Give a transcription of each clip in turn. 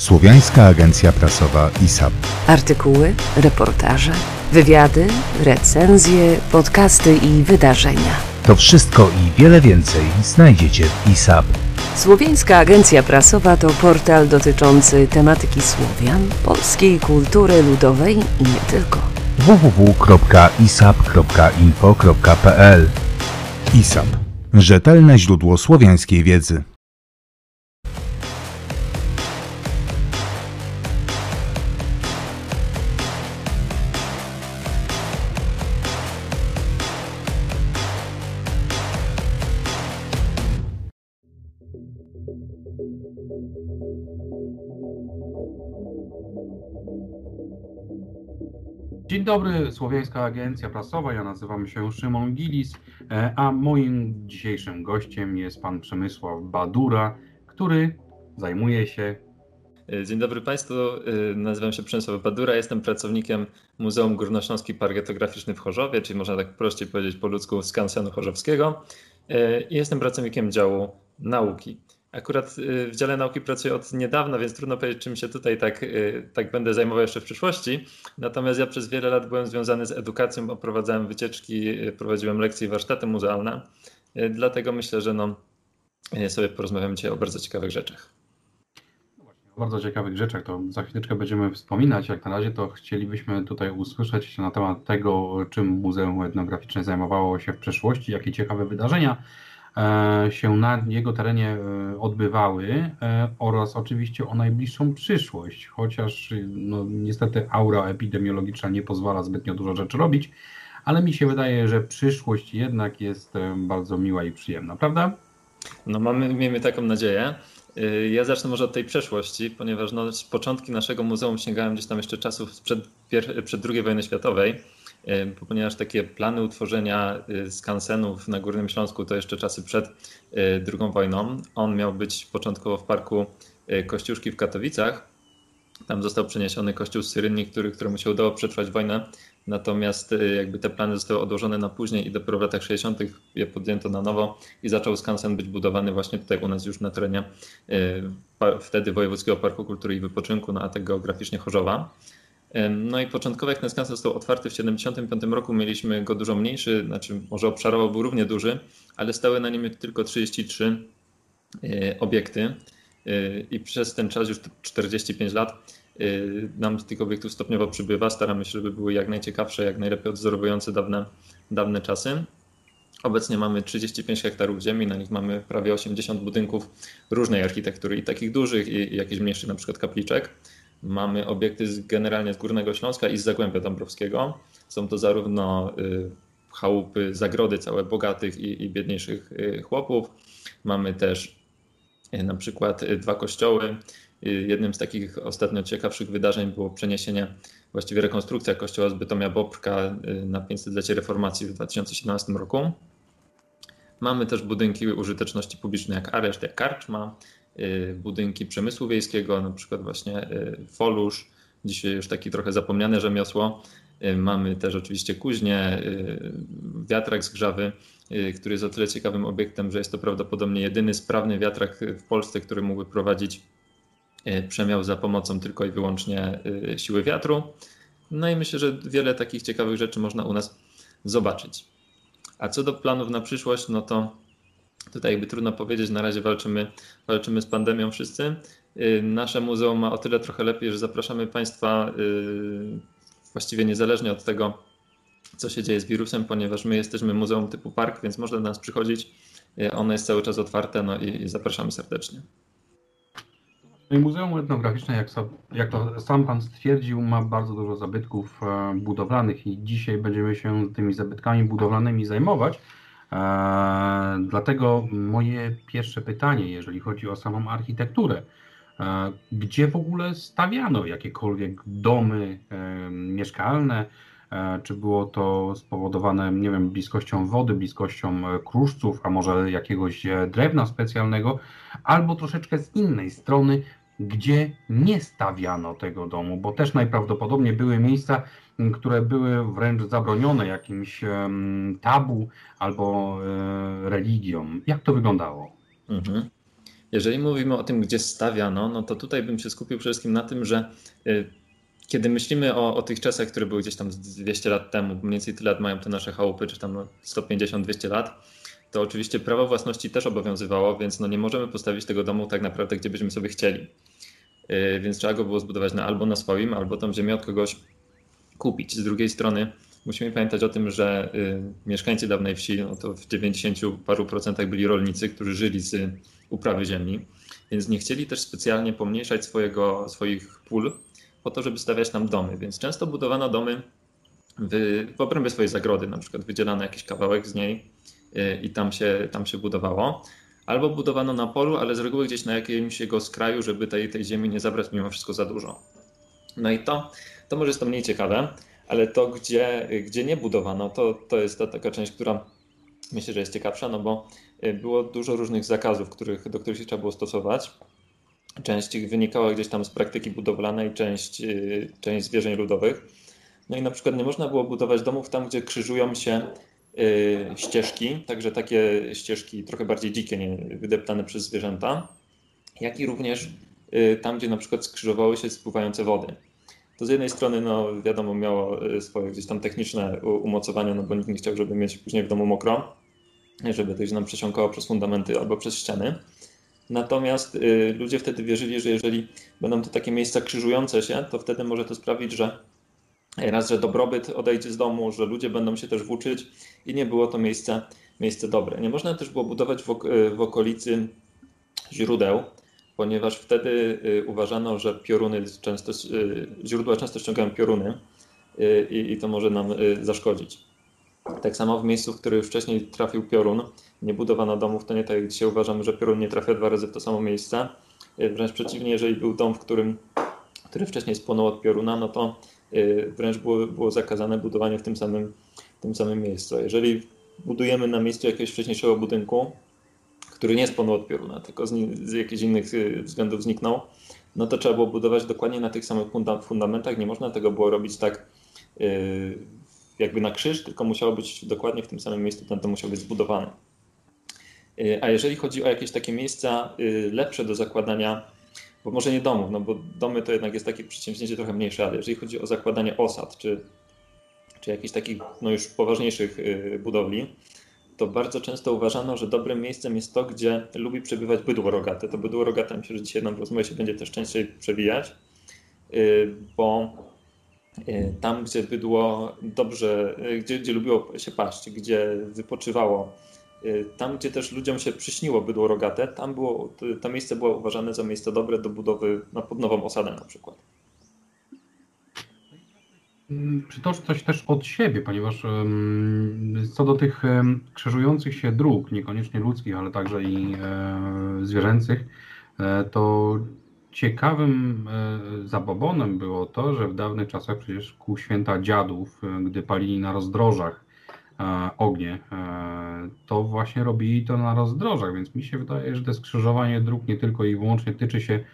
Słowiańska Agencja Prasowa ISAP. Artykuły, reportaże, wywiady, recenzje, podcasty i wydarzenia. To wszystko i wiele więcej znajdziecie w ISAP. Słowiańska Agencja Prasowa to portal dotyczący tematyki Słowian, polskiej kultury ludowej i nie tylko. www.isap.info.pl ISAP. Rzetelne źródło słowiańskiej wiedzy. Dzień dobry, Słowiańska Agencja Prasowa. Ja nazywam się Szymon Gilis, e, a moim dzisiejszym gościem jest pan Przemysław Badura, który zajmuje się. E, dzień dobry Państwu, e, nazywam się Przemysław Badura, jestem pracownikiem Muzeum Górnośląski Park Geograficzny w Chorzowie, czyli można tak prościej powiedzieć po ludzku skansenu chorzowskiego jestem pracownikiem działu nauki. Akurat y, w dziale nauki pracuję od niedawna, więc trudno powiedzieć, czym się tutaj tak, y, tak będę zajmował jeszcze w przyszłości. Natomiast ja przez wiele lat byłem związany z edukacją, oprowadzałem wycieczki, y, prowadziłem lekcje i warsztaty muzealne. Dlatego myślę, że no, sobie porozmawiamy dzisiaj o bardzo ciekawych rzeczach. O bardzo ciekawych rzeczach to za chwileczkę będziemy wspominać. Jak na razie to chcielibyśmy tutaj usłyszeć na temat tego, czym Muzeum Etnograficzne zajmowało się w przeszłości, jakie ciekawe wydarzenia się na jego terenie e, odbywały e, oraz oczywiście o najbliższą przyszłość, chociaż no, niestety aura epidemiologiczna nie pozwala zbytnio dużo rzeczy robić, ale mi się wydaje, że przyszłość jednak jest bardzo miła i przyjemna, prawda? No mamy, miejmy taką nadzieję. Ja zacznę może od tej przeszłości, ponieważ no, początki naszego muzeum sięgają gdzieś tam jeszcze czasów przed, przed II wojny światowej ponieważ takie plany utworzenia y, skansenów na Górnym Śląsku to jeszcze czasy przed y, II wojną. On miał być początkowo w parku y, Kościuszki w Katowicach. Tam został przeniesiony kościół Syrynni, który, któremu się udało przetrwać wojnę. Natomiast jakby te plany zostały odłożone na później i dopiero w latach 60. je podjęto na nowo i zaczął skansen być budowany właśnie tutaj u nas już na terenie wtedy Wojewódzkiego Parku Kultury i Wypoczynku na atak geograficznie Chorzowa. No i początkowo jak ten skansen został otwarty w 1975 roku, mieliśmy go dużo mniejszy, znaczy może obszarowo był równie duży, ale stały na nim tylko 33 e, obiekty e, i przez ten czas, już 45 lat, e, nam tych obiektów stopniowo przybywa. Staramy się, żeby były jak najciekawsze, jak najlepiej odzorowujące dawne, dawne czasy. Obecnie mamy 35 hektarów ziemi, na nich mamy prawie 80 budynków różnej architektury i takich dużych i jakichś mniejszych, na przykład kapliczek. Mamy obiekty z, generalnie z Górnego Śląska i z Zagłębia Dąbrowskiego. Są to zarówno y, chałupy, zagrody całe bogatych i, i biedniejszych y, chłopów. Mamy też y, na przykład dwa kościoły. Jednym z takich ostatnio ciekawszych wydarzeń było przeniesienie, właściwie rekonstrukcja kościoła z Bytomia Bobrka na 500-lecie reformacji w 2017 roku. Mamy też budynki użyteczności publicznej jak areszt, jak karczma, budynki przemysłu wiejskiego, na przykład właśnie y, Folusz, dzisiaj już taki trochę zapomniane rzemiosło. Y, mamy też oczywiście kuźnię, wiatrak zgrzawy, który jest o tyle ciekawym obiektem, że jest to prawdopodobnie jedyny sprawny wiatrak w Polsce, który mógłby prowadzić przemiał za pomocą tylko i wyłącznie siły wiatru. No i myślę, że wiele takich ciekawych rzeczy można u nas zobaczyć. A co do planów na przyszłość, no to Tutaj jakby trudno powiedzieć, na razie walczymy, walczymy z pandemią wszyscy. Y, nasze muzeum ma o tyle trochę lepiej, że zapraszamy Państwa y, właściwie niezależnie od tego, co się dzieje z wirusem, ponieważ my jesteśmy muzeum typu park, więc można do nas przychodzić. Y, ono jest cały czas otwarte no i, zapraszamy serdecznie. No i Muzeum Etnograficzne, jak, jak to sam Pan stwierdził, ma bardzo dużo zabytków e, budowlanych i dzisiaj będziemy się tymi zabytkami budowlanymi zajmować. E, dlatego moje pierwsze pytanie, jeżeli chodzi o samą architekturę, e, gdzie w ogóle stawiano jakiekolwiek domy e, mieszkalne, czy było to spowodowane, nie wiem, bliskością wody, bliskością kruszców, a może jakiegoś drewna specjalnego, albo troszeczkę z innej strony, gdzie nie stawiano tego domu, bo też najprawdopodobniej były miejsca, które były wręcz zabronione jakimś tabu albo e, religią. Jak to wyglądało? Mhm. Jeżeli mówimy o tym, gdzie stawiano, no to tutaj bym się skupił przede wszystkim na tym, że y, kiedy myślimy o, o tych czasach, które były gdzieś tam 200 lat temu, mniej więcej tyle lat mają te nasze chałupy, czy tam no 150-200 lat, to oczywiście prawo własności też obowiązywało, więc no nie możemy postawić tego domu tak naprawdę, gdzie byśmy sobie chcieli. Y, więc trzeba go było zbudować na, albo na swoim, albo tą ziemię od kogoś kupić. Z drugiej strony musimy pamiętać o tym, że y, mieszkańcy dawnej wsi, no to w 90 paru procentach byli rolnicy, którzy żyli z uprawy ziemi, więc nie chcieli też specjalnie pomniejszać swojego, swoich pól po to, żeby stawiać tam domy. Więc często budowano domy w, w obrębie swojej zagrody, na przykład wydzielano jakiś kawałek z niej y, i tam się, tam się budowało. Albo budowano na polu, ale z reguły gdzieś na jakimś jego skraju, żeby tej, tej ziemi nie zabrać mimo wszystko za dużo. No i to, to może jest to mniej ciekawe, ale to, gdzie, gdzie nie budowano, to, to jest ta taka część, która myślę, że jest ciekawsza, no bo y, było dużo różnych zakazów, których, do których się trzeba było stosować. Część ich wynikała gdzieś tam z praktyki budowlanej, część, y, część zwierzeń ludowych. No i na przykład nie można było budować domów tam, gdzie krzyżują się y, ścieżki, także takie ścieżki trochę bardziej dzikie, nie wydeptane przez zwierzęta, jak i również tam, gdzie na przykład skrzyżowały się spływające wody to z jednej strony, no wiadomo, miało y, swoje gdzieś tam techniczne umocowania, no bo nikt nie chciał, żeby mieć później w domu mokro, żeby to się nam przesiąkało przez fundamenty albo przez ściany. Natomiast y, ludzie wtedy wierzyli, że jeżeli będą to takie miejsca krzyżujące się, to wtedy może to sprawić, że raz, że dobrobyt odejdzie z domu, że ludzie będą się też włóczyć i nie było to miejsce, miejsce dobre. Nie można też było budować w, y, w okolicy źródeł, ponieważ wtedy y, uważano, że pioruny często, y, źródła często ściągają pioruny y, i, i to może nam zaszkodzić. Tak samo w miejscu, w którym wcześniej trafił piorun, nie budowano domów, to nie tak jak dzisiaj uważamy, że piorun nie trafia dwa razy w to samo miejsce. Wręcz przeciwnie, jeżeli był dom, w którym, który wcześniej spłonął od pioruna, no to wręcz było, było zakazane budowanie w tym samym, tym samym miejscu. Jeżeli budujemy na miejscu jakiegoś wcześniejszego budynku, który nie spłonął od pioruna, tylko z, z jakichś innych y, względów zniknął, no to trzeba było budować dokładnie na tych samych fundamentach. Nie można tego było robić tak yy, jakby na krzyż, tylko musiało być dokładnie w tym samym miejscu, ten to musiał być zbudowany. Yy, a jeżeli chodzi o jakieś takie miejsca lepsze do zakładania, bo może nie domów, no bo domy to jednak jest takie przedsięwzięcie trochę mniejsze, ale jeżeli chodzi o zakładanie osad, czy, czy jakichś takich no już poważniejszych y, budowli, to bardzo często uważano, że dobrym miejscem jest to, gdzie lubi przebywać bydło rogate. To bydło rogate myślę, że dzisiaj nam w rozmowie się będzie też częściej przewijać, y, bo y, tam, gdzie bydło dobrze, y, gdzie, gdzie lubiło się paść, gdzie wypoczywało, tam, gdzie też ludziom się przyśniło bydło rogate, tam było, to miejsce było uważane za miejsce dobre do budowy na pod nową osadę na przykład. Mm, przytoczę coś też od siebie, ponieważ co do tych krzyżujących się dróg, niekoniecznie ludzkich, ale także i e, zwierzęcych, e, to ciekawym e, zabobonem było to, że w dawnych czasach przecież ku święta dziadów, gdy palili na rozdrożach ognie, to właśnie robili to na rozdrożach, więc mi się wydaje, że to skrzyżowanie dróg nie tylko i wyłącznie tyczy się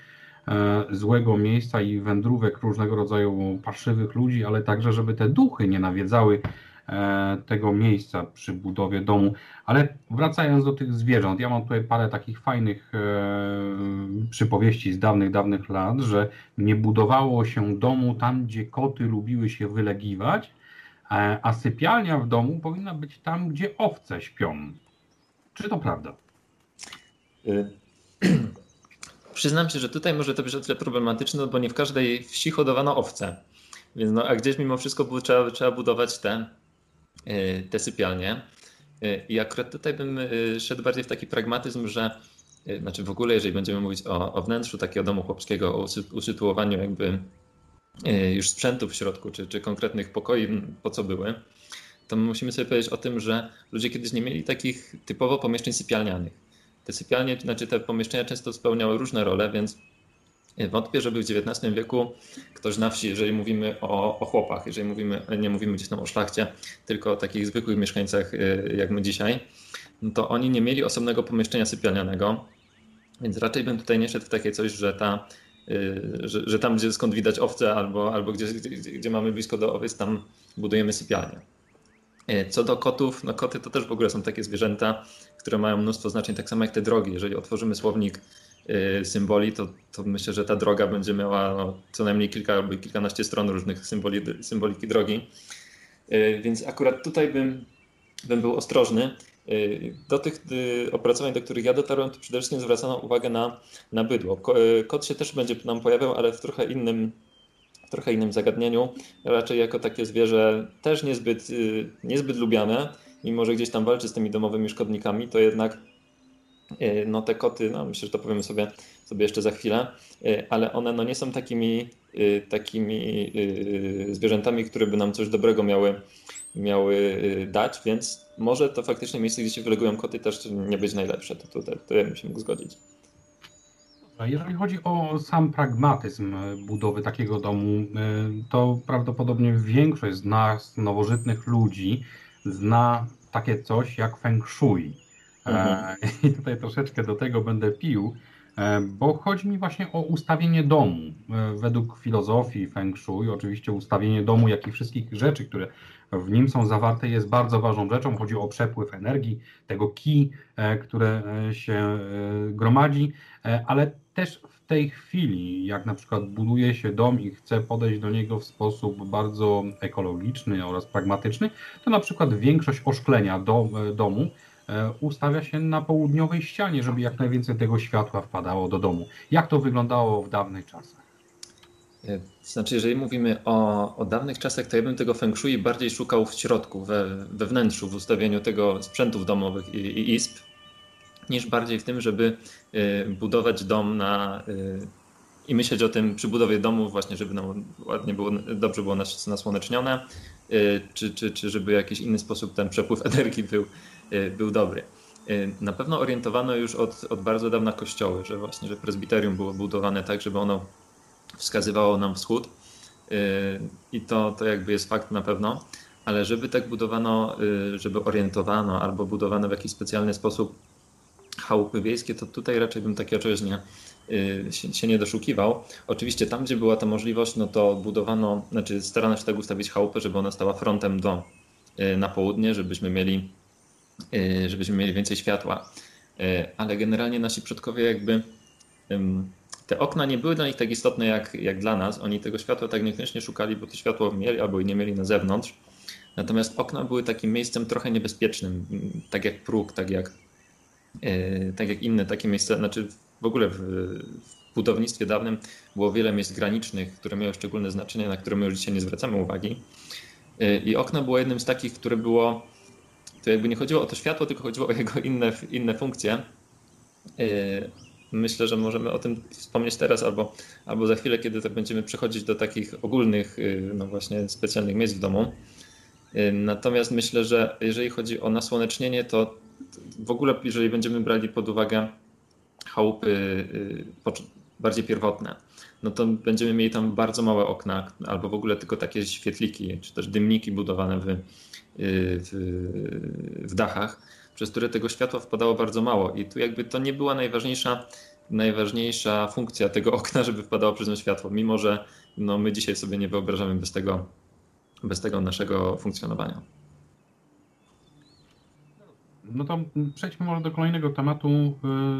złego miejsca i wędrówek różnego rodzaju parszywych ludzi, ale także, żeby te duchy nie nawiedzały e, tego miejsca przy budowie domu. Ale wracając do tych zwierząt, ja mam tutaj parę takich fajnych e, przypowieści z dawnych, dawnych lat, że nie budowało się domu tam, gdzie koty lubiły się wylegiwać, a sypialnia w domu powinna być tam, gdzie owce śpią. Czy to prawda? Przyznam się, że tutaj może to być o tyle problematyczne, bo nie w każdej wsi hodowano owce. Więc no, a gdzieś mimo wszystko trzeba, trzeba budować te, y, te sypialnie. Y, I akurat tutaj bym y, szedł bardziej w taki pragmatyzm, że znaczy w ogóle, jeżeli będziemy mówić o, o wnętrzu takiego domu chłopskiego, o usytuowaniu jakby już sprzętu w środku, czy, czy konkretnych pokoi, po co były, to musimy sobie powiedzieć o tym, że ludzie kiedyś nie mieli takich typowo pomieszczeń sypialnianych. Te sypialnie, znaczy te pomieszczenia często spełniały różne role, więc wątpię, żeby w XIX wieku ktoś na wsi, jeżeli mówimy o, o chłopach, jeżeli mówimy, nie mówimy gdzieś tam o szlachcie, tylko o takich zwykłych mieszkańcach y, jak my dzisiaj, no to oni nie mieli osobnego pomieszczenia sypialnianego, więc raczej bym tutaj nie szedł w takie coś, że ta y, że, że, tam, gdzie skąd widać owce, albo, albo gdzie, gdzie, gdzie mamy blisko do owiec, tam budujemy sypialnię. Y, co do kotów, no koty to też w ogóle są takie zwierzęta, które mają mnóstwo znaczeń, tak samo jak te drogi. Jeżeli otworzymy słownik symboli, to, to myślę, że ta droga będzie miała no, co najmniej kilka albo kilkanaście stron różnych symboli, symboliki drogi. Więc akurat tutaj bym, bym był ostrożny. Do tych opracowań, do których ja dotarłem, to przede wszystkim zwracano uwagę na, na bydło. Kot się też będzie nam pojawiał, ale w trochę innym, w trochę innym zagadnieniu. Raczej jako takie zwierzę też niezbyt, niezbyt lubiane, mimo że gdzieś tam walczy z tymi domowymi szkodnikami, to jednak no te koty, no myślę, że to powiemy sobie, sobie jeszcze za chwilę, ale one no nie są takimi, takimi zwierzętami, które by nam coś dobrego miały, miały dać, więc może to faktycznie miejsce, gdzie się wylegują koty też nie być najlepsze, to tutaj ja bym się mógł zgodzić. Jeżeli chodzi o sam pragmatyzm budowy takiego domu, to prawdopodobnie większość z nas, nowożytnych ludzi, zna takie coś jak feng shui. Mhm. I tutaj troszeczkę do tego będę pił, bo chodzi mi właśnie o ustawienie domu. Według filozofii feng shui, oczywiście ustawienie domu, jak i wszystkich rzeczy, które w nim są zawarte, jest bardzo ważną rzeczą. Chodzi o przepływ energii, tego ki, które się gromadzi, ale też w tej chwili, jak na przykład buduje się dom i chce podejść do niego w sposób bardzo ekologiczny oraz pragmatyczny, to na przykład większość oszklenia do, domu ustawia się na południowej ścianie, żeby jak najwięcej tego światła wpadało do domu. Jak to wyglądało w dawnych czasach? Znaczy, jeżeli mówimy o, o dawnych czasach, to ja bym tego feng shui bardziej szukał w środku, we, we wnętrzu, w ustawieniu tego sprzętów domowych i, i izb, niż bardziej w tym, żeby y, budować dom na y, i myśleć o tym przy budowie domu właśnie, żeby nam ładnie było, dobrze było nasłonecznione, y, czy, czy, czy żeby jakiś inny sposób ten przepływ energii był, był dobry. Na pewno orientowano już od, od bardzo dawna kościoły, że właśnie, że prezbiterium było budowane tak, żeby ono wskazywało nam wschód i to, to jakby jest fakt na pewno, ale żeby tak budowano, żeby orientowano albo budowano w jakiś specjalny sposób chałupy wiejskie, to tutaj raczej bym takiego czegoś nie, y, się, się, nie doszukiwał. Oczywiście tam, gdzie była ta możliwość, no to budowano, znaczy starano się tak ustawić chałupę, żeby ona stała frontem do, y, na południe, żebyśmy mieli, y, żebyśmy mieli więcej światła. Ale generalnie nasi przodkowie jakby te okna nie były dla nich tak istotne jak, jak dla nas. Oni tego światła tak niekoniecznie szukali, bo to światło mieli albo i nie mieli na zewnątrz. Natomiast okna były takim miejscem trochę niebezpiecznym, tak jak próg, tak jak E, tak jak inne takie miejsca, znaczy w ogóle w, w budownictwie dawnym było wiele miejsc granicznych, które miały szczególne znaczenie, na które my już dzisiaj nie zwracamy uwagi. E, I okno było jednym z takich, które było, to jakby nie chodziło o to światło, tylko chodziło o jego inne, inne funkcje. E, myślę, że możemy o tym wspomnieć teraz albo, albo za chwilę, kiedy tak będziemy przechodzić do takich ogólnych, no właśnie specjalnych miejsc w domu. Natomiast myślę, że jeżeli chodzi o nasłonecznienie, to w ogóle, jeżeli będziemy brali pod uwagę chałupy y, bardziej pierwotne, no to będziemy mieli tam bardzo małe okna, albo w ogóle tylko takie świetliki, czy też dymniki budowane w, y, w, w dachach, przez które tego światła wpadało bardzo mało. I tu jakby to nie była najważniejsza, najważniejsza funkcja tego okna, żeby wpadało przez nie światło, mimo że no, my dzisiaj sobie nie wyobrażamy bez tego, bez tego naszego funkcjonowania. No to przejdźmy może do kolejnego tematu.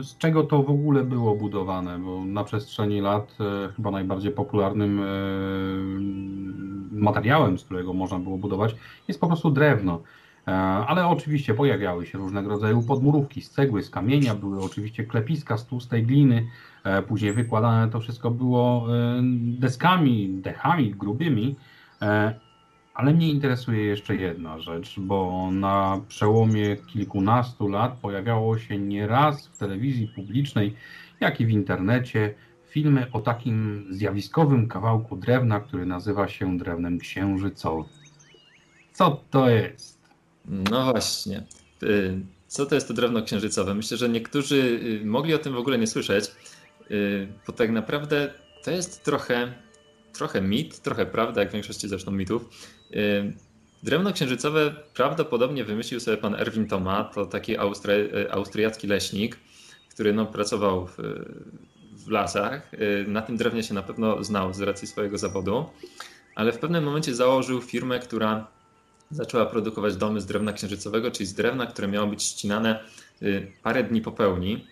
Z czego to w ogóle było budowane? Bo na przestrzeni lat y, chyba najbardziej popularnym y, materiałem, z którego można było budować, jest po prostu drewno. E, ale oczywiście pojawiały się różnego rodzaju podmurówki z cegły, z kamienia, były oczywiście klepiska z tłustej gliny, e, później wykładane to wszystko było deskami, dechami grubymi e, ale mnie interesuje jeszcze jedna rzecz, bo na przełomie kilkunastu lat pojawiało się nieraz w telewizji publicznej, jak i w internecie filmy o takim zjawiskowym kawałku drewna, który nazywa się drewnem księżycowym. Co to jest? No właśnie. Y, co to jest to drewno księżycowe? Myślę, że niektórzy y, mogli o tym w ogóle nie słyszeć, y, bo tak naprawdę to jest trochę, trochę mit, trochę prawda, jak w większości zresztą mitów. Drewno księżycowe prawdopodobnie wymyślił sobie pan Erwin Toma, to taki austry, austriacki leśnik, który no, pracował w, w lasach. Na tym drewnie się na pewno znał z racji swojego zawodu, ale w pewnym momencie założył firmę, która zaczęła produkować domy z drewna księżycowego, czyli z drewna, które miało być ścinane y, parę dni po pełni.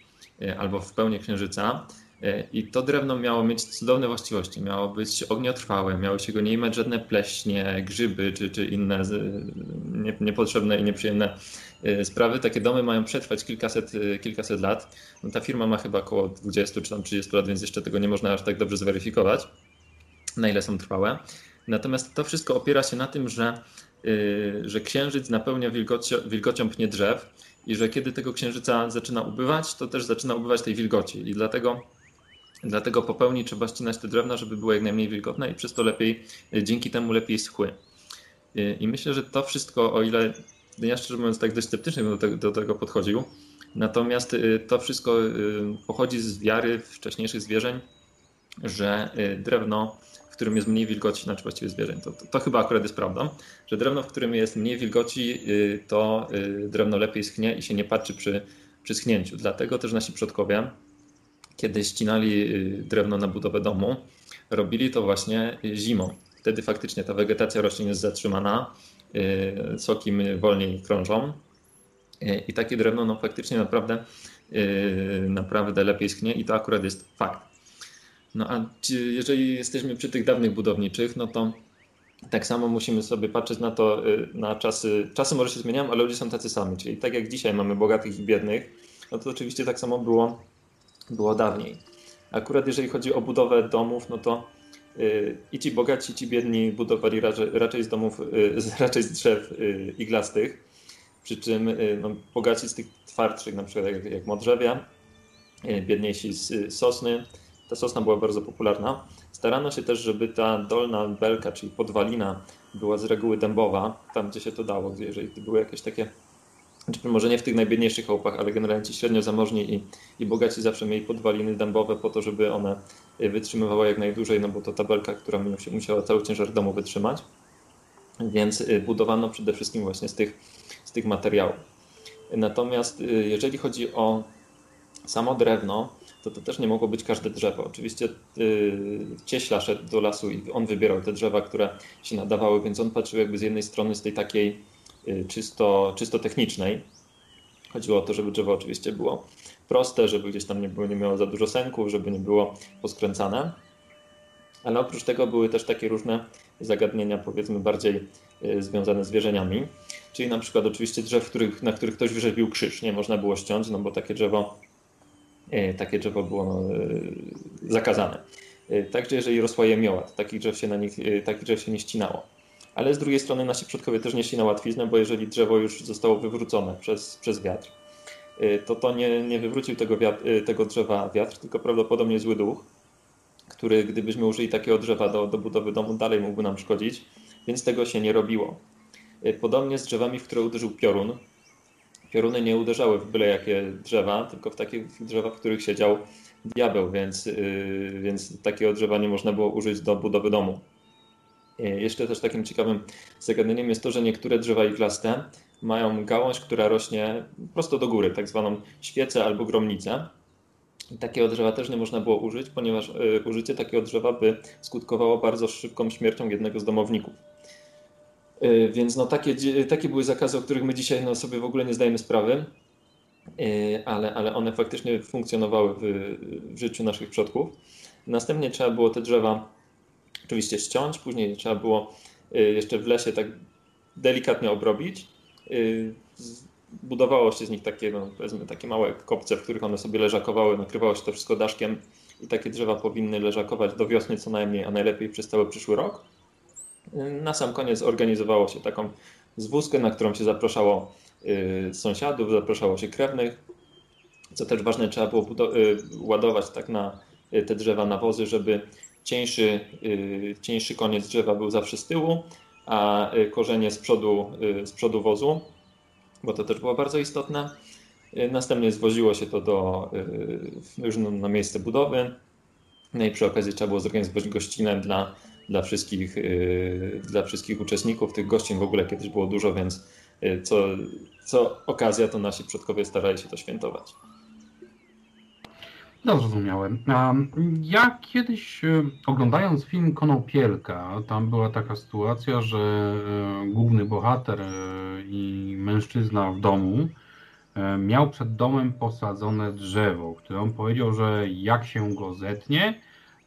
albo w pełni księżyca. I to drewno miało mieć cudowne właściwości. Miało być ogniotrwałe, miało się go nie imać żadne pleśnie, grzyby czy, czy inne niepotrzebne i nieprzyjemne sprawy. Takie domy mają przetrwać kilkaset, kilkaset lat. No ta firma ma chyba około 20 czy tam 30 lat, więc jeszcze tego nie można aż tak dobrze zweryfikować, na ile są trwałe. Natomiast to wszystko opiera się na tym, że, że księżyc napełnia wilgocią, wilgocią pnie drzew i że kiedy tego księżyca zaczyna ubywać, to też zaczyna ubywać tej wilgoci. I dlatego Dlatego po pełni trzeba ścinać te drewna, żeby były jak najmniej wilgotne i przez to lepiej, dzięki temu lepiej schły. I myślę, że to wszystko, o ile ja szczerze mówiąc tak dość sceptycznie do do tego podchodził, natomiast to wszystko pochodzi z wiary wcześniejszych zwierzeń, że drewno, którym jest mniej wilgoci, znaczy właściwie zwierzeń, to, to, to chyba akurat jest prawdą, że drewno, w którym jest mniej wilgoci, to drewno lepiej schnie i się nie patrzy przy, przy schnięciu. Dlatego też nasi przodkowie kiedy ścinali y, drewno na budowę domu, robili to właśnie zimą. Wtedy faktycznie ta wegetacja roślin jest zatrzymana, y, soki wolniej krążą y, i takie drewno no, faktycznie naprawdę, naprawdę lepiej schnie i to akurat jest fakt. No a jeżeli jesteśmy przy tych dawnych budowniczych, no to tak samo musimy sobie patrzeć na to, na czasy. Czasy może się zmieniają, ale ludzie są tacy sami. Czyli tak jak dzisiaj mamy bogatych i biednych, no to oczywiście tak samo było było dawniej. Akurat jeżeli chodzi o budowę domów, no to yy, i ci bogaci, i ci biedni budowali raczej, z domów, yy, raczej z drzew iglastych, przy czym y, no, bogaci z tych twardszych, na przykład jak, jak modrzewia, y, biedniejsi z y, sosny. Ta sosna była bardzo popularna. Starano się też, żeby ta dolna belka, czyli podwalina, była z reguły dębowa, tam gdzie się to dało, jeżeli były jakieś takie znaczy, może nie w tych najbiedniejszych chałupach, ale generalnie ci średnio zamożni i, i bogaci zawsze mieli podwaliny dębowe po to, żeby one wytrzymywały jak najdłużej, no bo to tabelka, która musiała cały ciężar domu wytrzymać. Więc e, budowano przede wszystkim właśnie z tych, z tych materiałów. Natomiast e, jeżeli chodzi o samo drewno, to to też nie mogło być każde drzewo. Oczywiście yy, cieśla szedł do lasu i on wybierał te drzewa, które się nadawały, więc on patrzył jakby z jednej strony z tej takiej Y, czysto, czysto technicznej. Chodziło o to, żeby drzewo oczywiście było proste, żeby gdzieś tam nie, było, nie miało za dużo sęków, żeby nie było poskręcane. Ale oprócz tego były też takie różne zagadnienia, powiedzmy, bardziej y, związane z wierzeniami. Czyli na przykład oczywiście drzew, których, na których ktoś wyrzeźbił krzyż, nie można było ściąć, no bo takie drzewo, takie drzewo było no, zakazane. Także jeżeli rosła jemioła, takich drzew się, na nich, takich drzew się nie ścinało ale z drugiej strony nasi przodkowie też nie szli łatwiznę, bo jeżeli drzewo już zostało wywrócone przez, przez wiatr, to to nie, nie wywrócił tego, wiatr, tego drzewa wiatr, tylko prawdopodobnie zły duch, który gdybyśmy użyli takiego drzewa do, do budowy domu, dalej mógłby nam szkodzić, więc tego się nie robiło. Podobnie z drzewami, w które uderzył piorun. Pioruny nie uderzały w byle jakie drzewa, tylko w takie drzewa, w których siedział diabeł, więc, więc takiego drzewa nie można było użyć do budowy domu. E, jeszcze też takim ciekawym zagadnieniem jest to, że niektóre drzewa iglaste mają gałąź, która rośnie prosto do góry, tak zwaną świecę albo gromnicę. Takiego drzewa też nie można było użyć, ponieważ e, użycie takiego drzewa by skutkowało bardzo szybką śmiercią jednego z domowników. E, więc no, takie, takie były zakazy, o których my dzisiaj no, sobie w ogóle nie zdajemy sprawy, ale, ale one faktycznie funkcjonowały w, w życiu naszych przodków. Następnie trzeba było te drzewa oczywiście ściąć, później trzeba było y, jeszcze w lesie tak delikatnie obrobić. Budowało się z nich takie, no, powiedzmy, takie małe kopce, w których one sobie leżakowały, nakrywało się to wszystko daszkiem i takie drzewa powinny leżakować do wiosny co najmniej, a najlepiej przez cały przyszły rok. Y, na sam koniec organizowało się taką zwózkę, na którą się zapraszało sąsiadów, zapraszało się krewnych. Co też ważne, trzeba było ładować tak na te drzewa nawozy, żeby cieńszy, y, cieńszy koniec drzewa był zawsze z tyłu, a y, korzenie z przodu, y, z przodu wozu, bo to też było bardzo istotne. Następnie zwoziło się to do, już na miejsce budowy. No i przy okazji trzeba było zorganizować gościnę dla, dla, wszystkich, dla wszystkich uczestników. Tych gościń w ogóle kiedyś było dużo, więc co, co okazja, to nasi przodkowie starali się to świętować. No, zrozumiałem. Ja kiedyś e, oglądając film Konopielka, tam była taka sytuacja, że główny bohater i mężczyzna w domu miał przed domem posadzone drzewo, które on powiedział, że jak się go zetnie,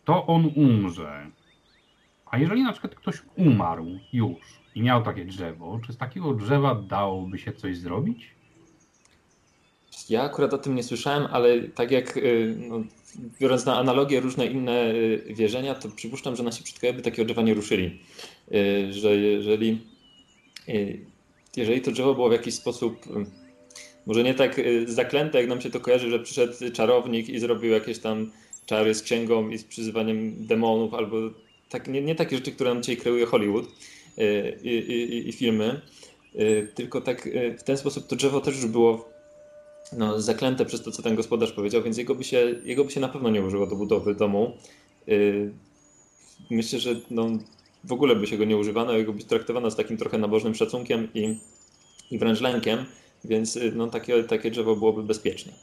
to on umrze. A jeżeli na przykład ktoś umarł już i miał takie drzewo, czy z takiego drzewa dałoby się coś zrobić? Ja akurat o tym nie słyszałem, ale tak jak y, no, biorąc na analogię różne inne y, wierzenia, to przypuszczam, że nasi przodkowie by takiego drzewa nie ruszyli. Y, że jeżeli, jeżeli to drzewo było w jakiś sposób może nie tak zaklęte, jak nam się to kojarzy, że przyszedł czarownik i zrobił jakieś tam czary z księgą i z przyzywaniem demonów, albo tak, nie, nie takie rzeczy, które nam dzisiaj kreuje Hollywood i, i, i filmy, tylko tak w ten sposób to drzewo też już było no, zaklęte przez to, co ten gospodarz powiedział, więc jego by się, jego by się na pewno nie użyło do budowy domu. Myślę, że no, w ogóle by się go nie używano, jego by traktowano z takim trochę nabożnym szacunkiem i, i wręcz lękiem, więc y, no, takie, takie drzewo byłoby bezpieczne.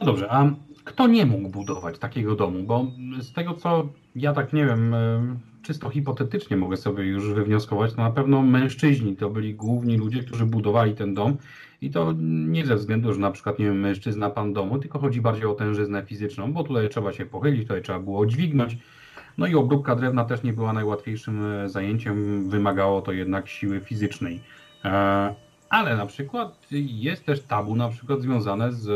No dobrze, a kto nie mógł budować takiego domu? Bo z tego, co ja tak nie wiem, y, czysto hipotetycznie mogę sobie już wywnioskować, to na pewno mężczyźni to byli główni ludzie, którzy budowali ten dom i to nie ze względu, że na przykład, nie wiem, mężczyzna pan domu, tylko chodzi bardziej o tężyznę fizyczną, bo tutaj trzeba się pochylić, tutaj trzeba było dźwignąć. No i obróbka drewna też nie była najłatwiejszym e, zajęciem, wymagało to jednak siły fizycznej. E, ale na przykład jest też tabu na przykład związane z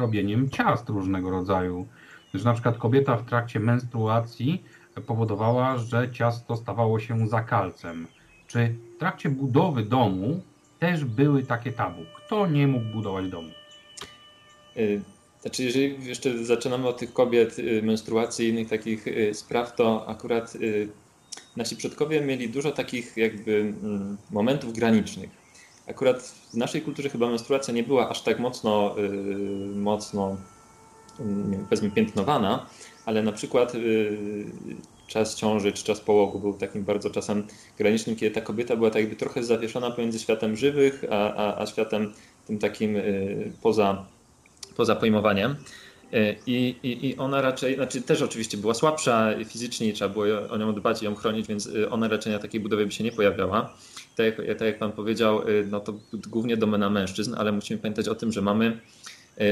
robieniem ciast różnego rodzaju. Że na przykład kobieta w trakcie menstruacji powodowała, że ciasto stawało się zakalcem. Czy w trakcie budowy domu też były takie tabu. Kto nie mógł budować domu? Y, znaczy, jeżeli jeszcze zaczynamy od tych kobiet, y, menstruacji i innych takich y, spraw, to akurat nasi przodkowie mieli dużo takich jakby mm, momentów granicznych. Akurat w naszej kulturze chyba menstruacja nie była aż tak mocno, mocno mm, powiedzmy piętnowana, ale na przykład czas ciąży czy czas połogu był takim bardzo czasem granicznym, kiedy ta kobieta była tak jakby trochę zawieszona pomiędzy światem żywych, a, a, a światem tym takim y, poza, poza pojmowaniem. Y, I, i, I ona raczej, znaczy też oczywiście była słabsza fizycznie, trzeba było o nią dbać i ją chronić, więc y, ona raczej na takiej budowie by się nie pojawiała. Tak tak jak pan powiedział, no to głównie domena mężczyzn, ale musimy pamiętać o tym, że mamy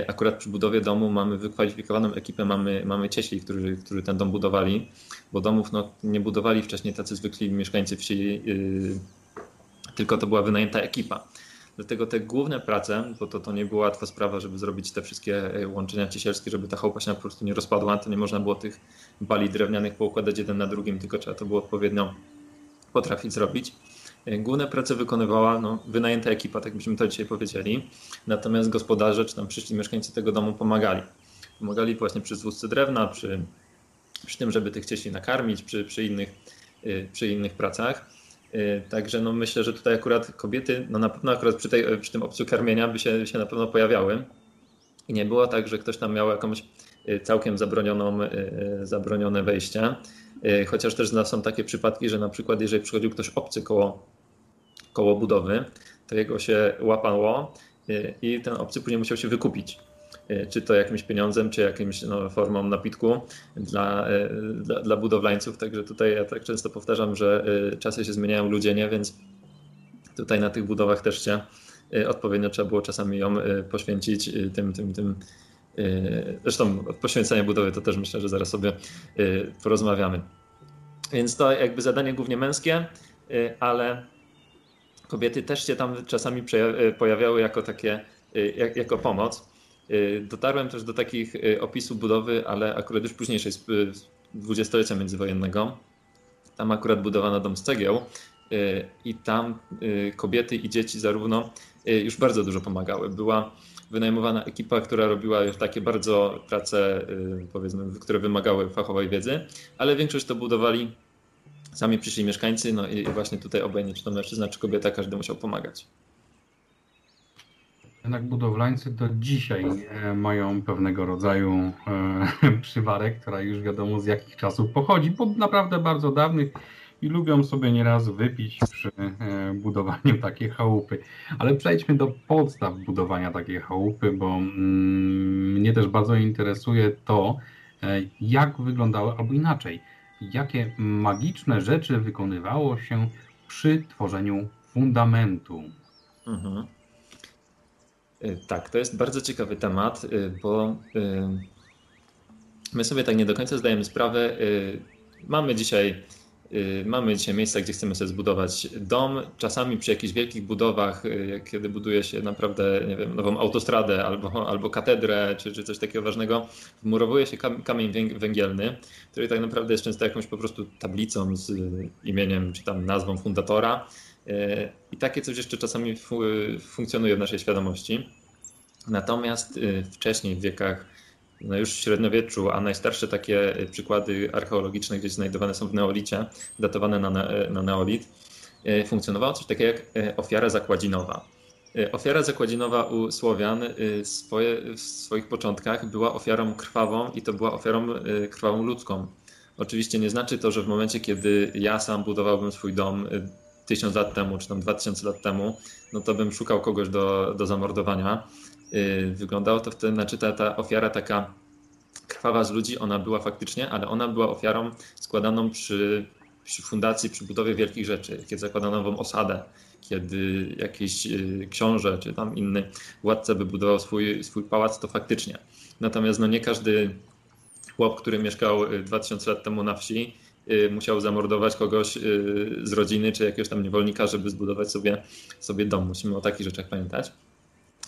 akurat przy budowie domu mamy wykwalifikowaną ekipę, mamy, mamy cieśli, którzy, którzy ten dom budowali bo domów no, nie budowali wcześniej tacy zwykli mieszkańcy wsi, yy, tylko to była wynajęta ekipa. Dlatego te główne prace, bo to, to nie była łatwa sprawa, żeby zrobić te wszystkie y, łączenia ciesielskie, żeby ta chałupa się po prostu nie rozpadła, to nie można było tych bali drewnianych poukładać jeden na drugim, tylko trzeba to było odpowiednio potrafić zrobić. Y, główne prace wykonywała no, wynajęta ekipa, tak byśmy to dzisiaj powiedzieli, natomiast gospodarze czy tam przyszli mieszkańcy tego domu pomagali. Pomagali właśnie przy zwózce drewna, przy przy tym, żeby tych dzieci nakarmić, przy, przy, innych, y, przy innych pracach. Y, także no myślę, że tutaj akurat kobiety, no na pewno akurat przy, tej, przy tym opcju karmienia by się, się na pewno pojawiały. I nie było tak, że ktoś tam miał jakąś y, całkiem zabronioną, zabronione wejście. Chociaż też są takie przypadki, że na przykład jeżeli przychodził ktoś obcy koło, koło budowy, to jego się łapało i ten obcy później musiał się wykupić. E, czy to jakimś pieniądzem, czy jakimś no, formą napitku dla, e, dla, dla, budowlańców. Także tutaj ja tak często powtarzam, że czasy się zmieniają, ludzie nie, więc tutaj na tych budowach też się odpowiednio trzeba było czasami ją poświęcić tym, tym, tym. Zresztą poświęcenie budowy to też myślę, że zaraz sobie porozmawiamy. Więc to jakby zadanie głównie męskie, ale kobiety też się tam czasami pojawiały jako takie, jako pomoc. Y, dotarłem też do takich opisów budowy, ale akurat już późniejszej, z dwudziestolecia międzywojennego. Tam akurat budowano dom z cegieł i tam kobiety i dzieci zarówno już bardzo dużo pomagały. Była wynajmowana ekipa, która robiła już takie bardzo prace, powiedzmy, które wymagały fachowej wiedzy, ale większość to budowali sami przyszli mieszkańcy, no i właśnie tutaj obojętnie czy to mężczyzna, czy kobieta, każdy musiał pomagać. Jednak budowlańcy do dzisiaj e, mają pewnego rodzaju e, przywarę, która już wiadomo z jakich czasów pochodzi, bo naprawdę bardzo dawnych i lubią sobie nieraz wypić przy e, budowaniu takiej chałupy. Ale przejdźmy do podstaw budowania takiej chałupy, bo mm, mnie też bardzo interesuje to, jak wyglądały, albo inaczej, jakie magiczne rzeczy wykonywało się przy tworzeniu fundamentu. Mhm. Tak, to jest bardzo ciekawy temat, bo my sobie tak nie do końca zdajemy sprawę. Mamy dzisiaj Y, mamy dzisiaj miejsca, gdzie chcemy sobie zbudować dom. Czasami przy jakichś wielkich budowach, y, kiedy buduje się naprawdę nie wiem, nową autostradę albo, albo katedrę, czy, czy coś takiego ważnego, wmurowuje się kamień węgielny, który tak naprawdę jest często jakąś po prostu tablicą z imieniem czy tam nazwą fundatora. Y, I takie coś jeszcze czasami funkcjonuje w naszej świadomości. Natomiast wcześniej w wiekach no już w średniowieczu, a najstarsze takie y, przykłady archeologiczne gdzieś znajdowane są w neolicie, datowane na, na neolit, y, funkcjonowało coś takiego jak ofiara zakładzinowa. Ofiara zakładzinowa u Słowian swoje, w swoich początkach była ofiarą krwawą i to była ofiarą krwawą ludzką. Oczywiście nie znaczy to, że w momencie, kiedy ja sam budowałbym swój dom tysiąc lat temu, czy tam dwa tysiące lat temu, no to bym szukał kogoś do, do zamordowania. Y, wyglądało to wtedy, znaczy ta, ta ofiara taka krwawa z ludzi, ona była faktycznie, ale ona była ofiarą składaną przy, przy fundacji, przy budowie wielkich rzeczy, kiedy zakładano nową osadę, kiedy jakiś y, książę czy tam inny władca by budował swój, swój pałac, to faktycznie. Natomiast no nie każdy chłop, który mieszkał 2000 y, lat temu na wsi, musiał zamordować kogoś z rodziny czy jakiegoś tam niewolnika, żeby zbudować sobie, sobie dom. Musimy o takich rzeczach pamiętać.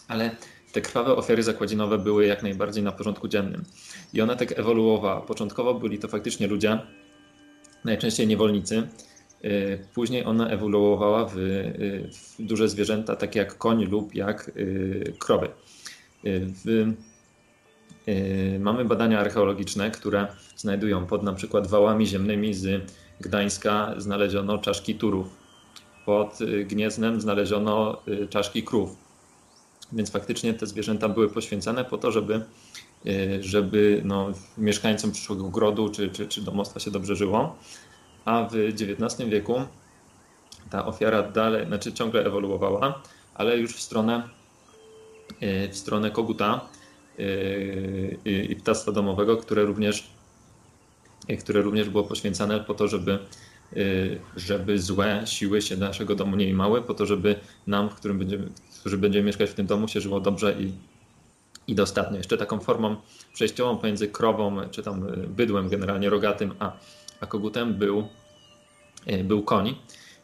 Ale te krwawe ofiary zakładzinowe były jak najbardziej na porządku dziennym. I one tak ewoluowały. Początkowo byli to faktycznie ludzie, najczęściej niewolnicy. Y, później ona ewoluowała w, y, w duże zwierzęta, takie jak koń lub jak y, krowy. W, mamy badania archeologiczne, które znajdują pod na przykład wałami ziemnymi z Gdańska znaleziono czaszki turów. Pod Gnieznem znaleziono czaszki krów więc faktycznie te zwierzęta były poświęcane po to, żeby, e, żeby no, mieszkańcom przyszłego grodu czy, czy, czy domostwa się dobrze żyło. A w XIX wieku ta ofiara dalej, znaczy ciągle ewoluowała, ale już w stronę, e, w stronę koguta e, i ptactwa domowego, które również, które również było poświęcane po to, żeby żeby złe siły się naszego domu nie imały, po to, żeby nam, w którym będziemy, którzy będziemy mieszkać w tym domu, się żyło dobrze i, i dostatnio. Jeszcze taką formą przejściową pomiędzy krową, czy tam y, bydłem generalnie rogatym, a, a kogutem był, y, był koń.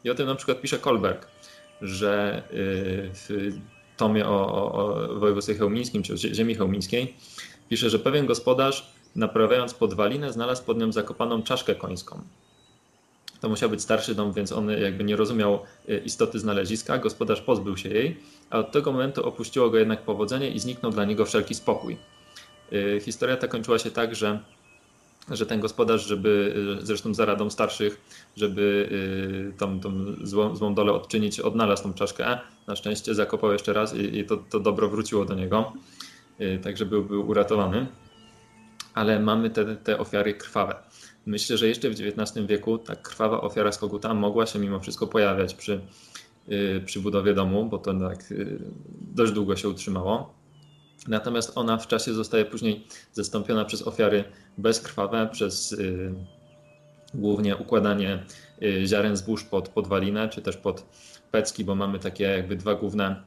I o tym na przykład pisze Kolberg, że y, w tomie o, o, o województwie chełmińskim, czy o ziemi chełmińskiej, pisze, że pewien gospodarz naprawiając podwalinę znalazł pod nią zakopaną czaszkę końską to musiał być starszy dom, więc on jakby nie rozumiał y, istoty znaleziska. Gospodarz pozbył się jej, a od tego momentu opuściło go jednak powodzenie i zniknął dla niego wszelki spokój. Y, historia ta kończyła się tak, że że ten gospodarz, żeby y, zresztą za radą starszych, żeby tą, tą złą, złą dolę odczynić, odnalazł tą czaszkę. Na szczęście zakopał jeszcze raz i, i to, to dobro wróciło do niego, tak żeby był uratowany. Ale mamy te, te ofiary krwawe. Myślę, że jeszcze w XIX wieku ta krwawa ofiara z koguta mogła się mimo wszystko pojawiać przy, yy, przy budowie domu, bo to tak yy, dość długo się utrzymało. Natomiast ona w czasie zostaje później zastąpiona przez ofiary bezkrwawe, przez yy, głównie układanie y, ziaren zbóż pod podwalinę, czy też pod pecki, bo mamy takie jakby dwa główne.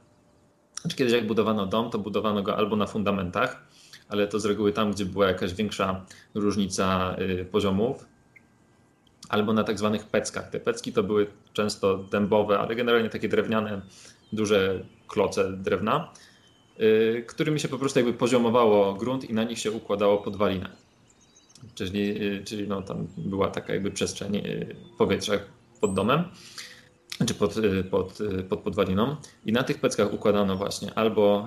Znaczy kiedyś jak budowano dom, to budowano go albo na fundamentach, ale to z reguły tam, gdzie była jakaś większa różnica y, poziomów, albo na tak zwanych peckach. Te pecki to były często dębowe, ale generalnie takie drewniane, duże kloce drewna, y, którymi się po prostu jakby poziomowało grunt i na nich się układało podwalinę. Czyli, y, czyli no, tam była taka jakby przestrzeń powietrza pod domem czy pod, pod, pod podwaliną. I na tych peckach układano właśnie albo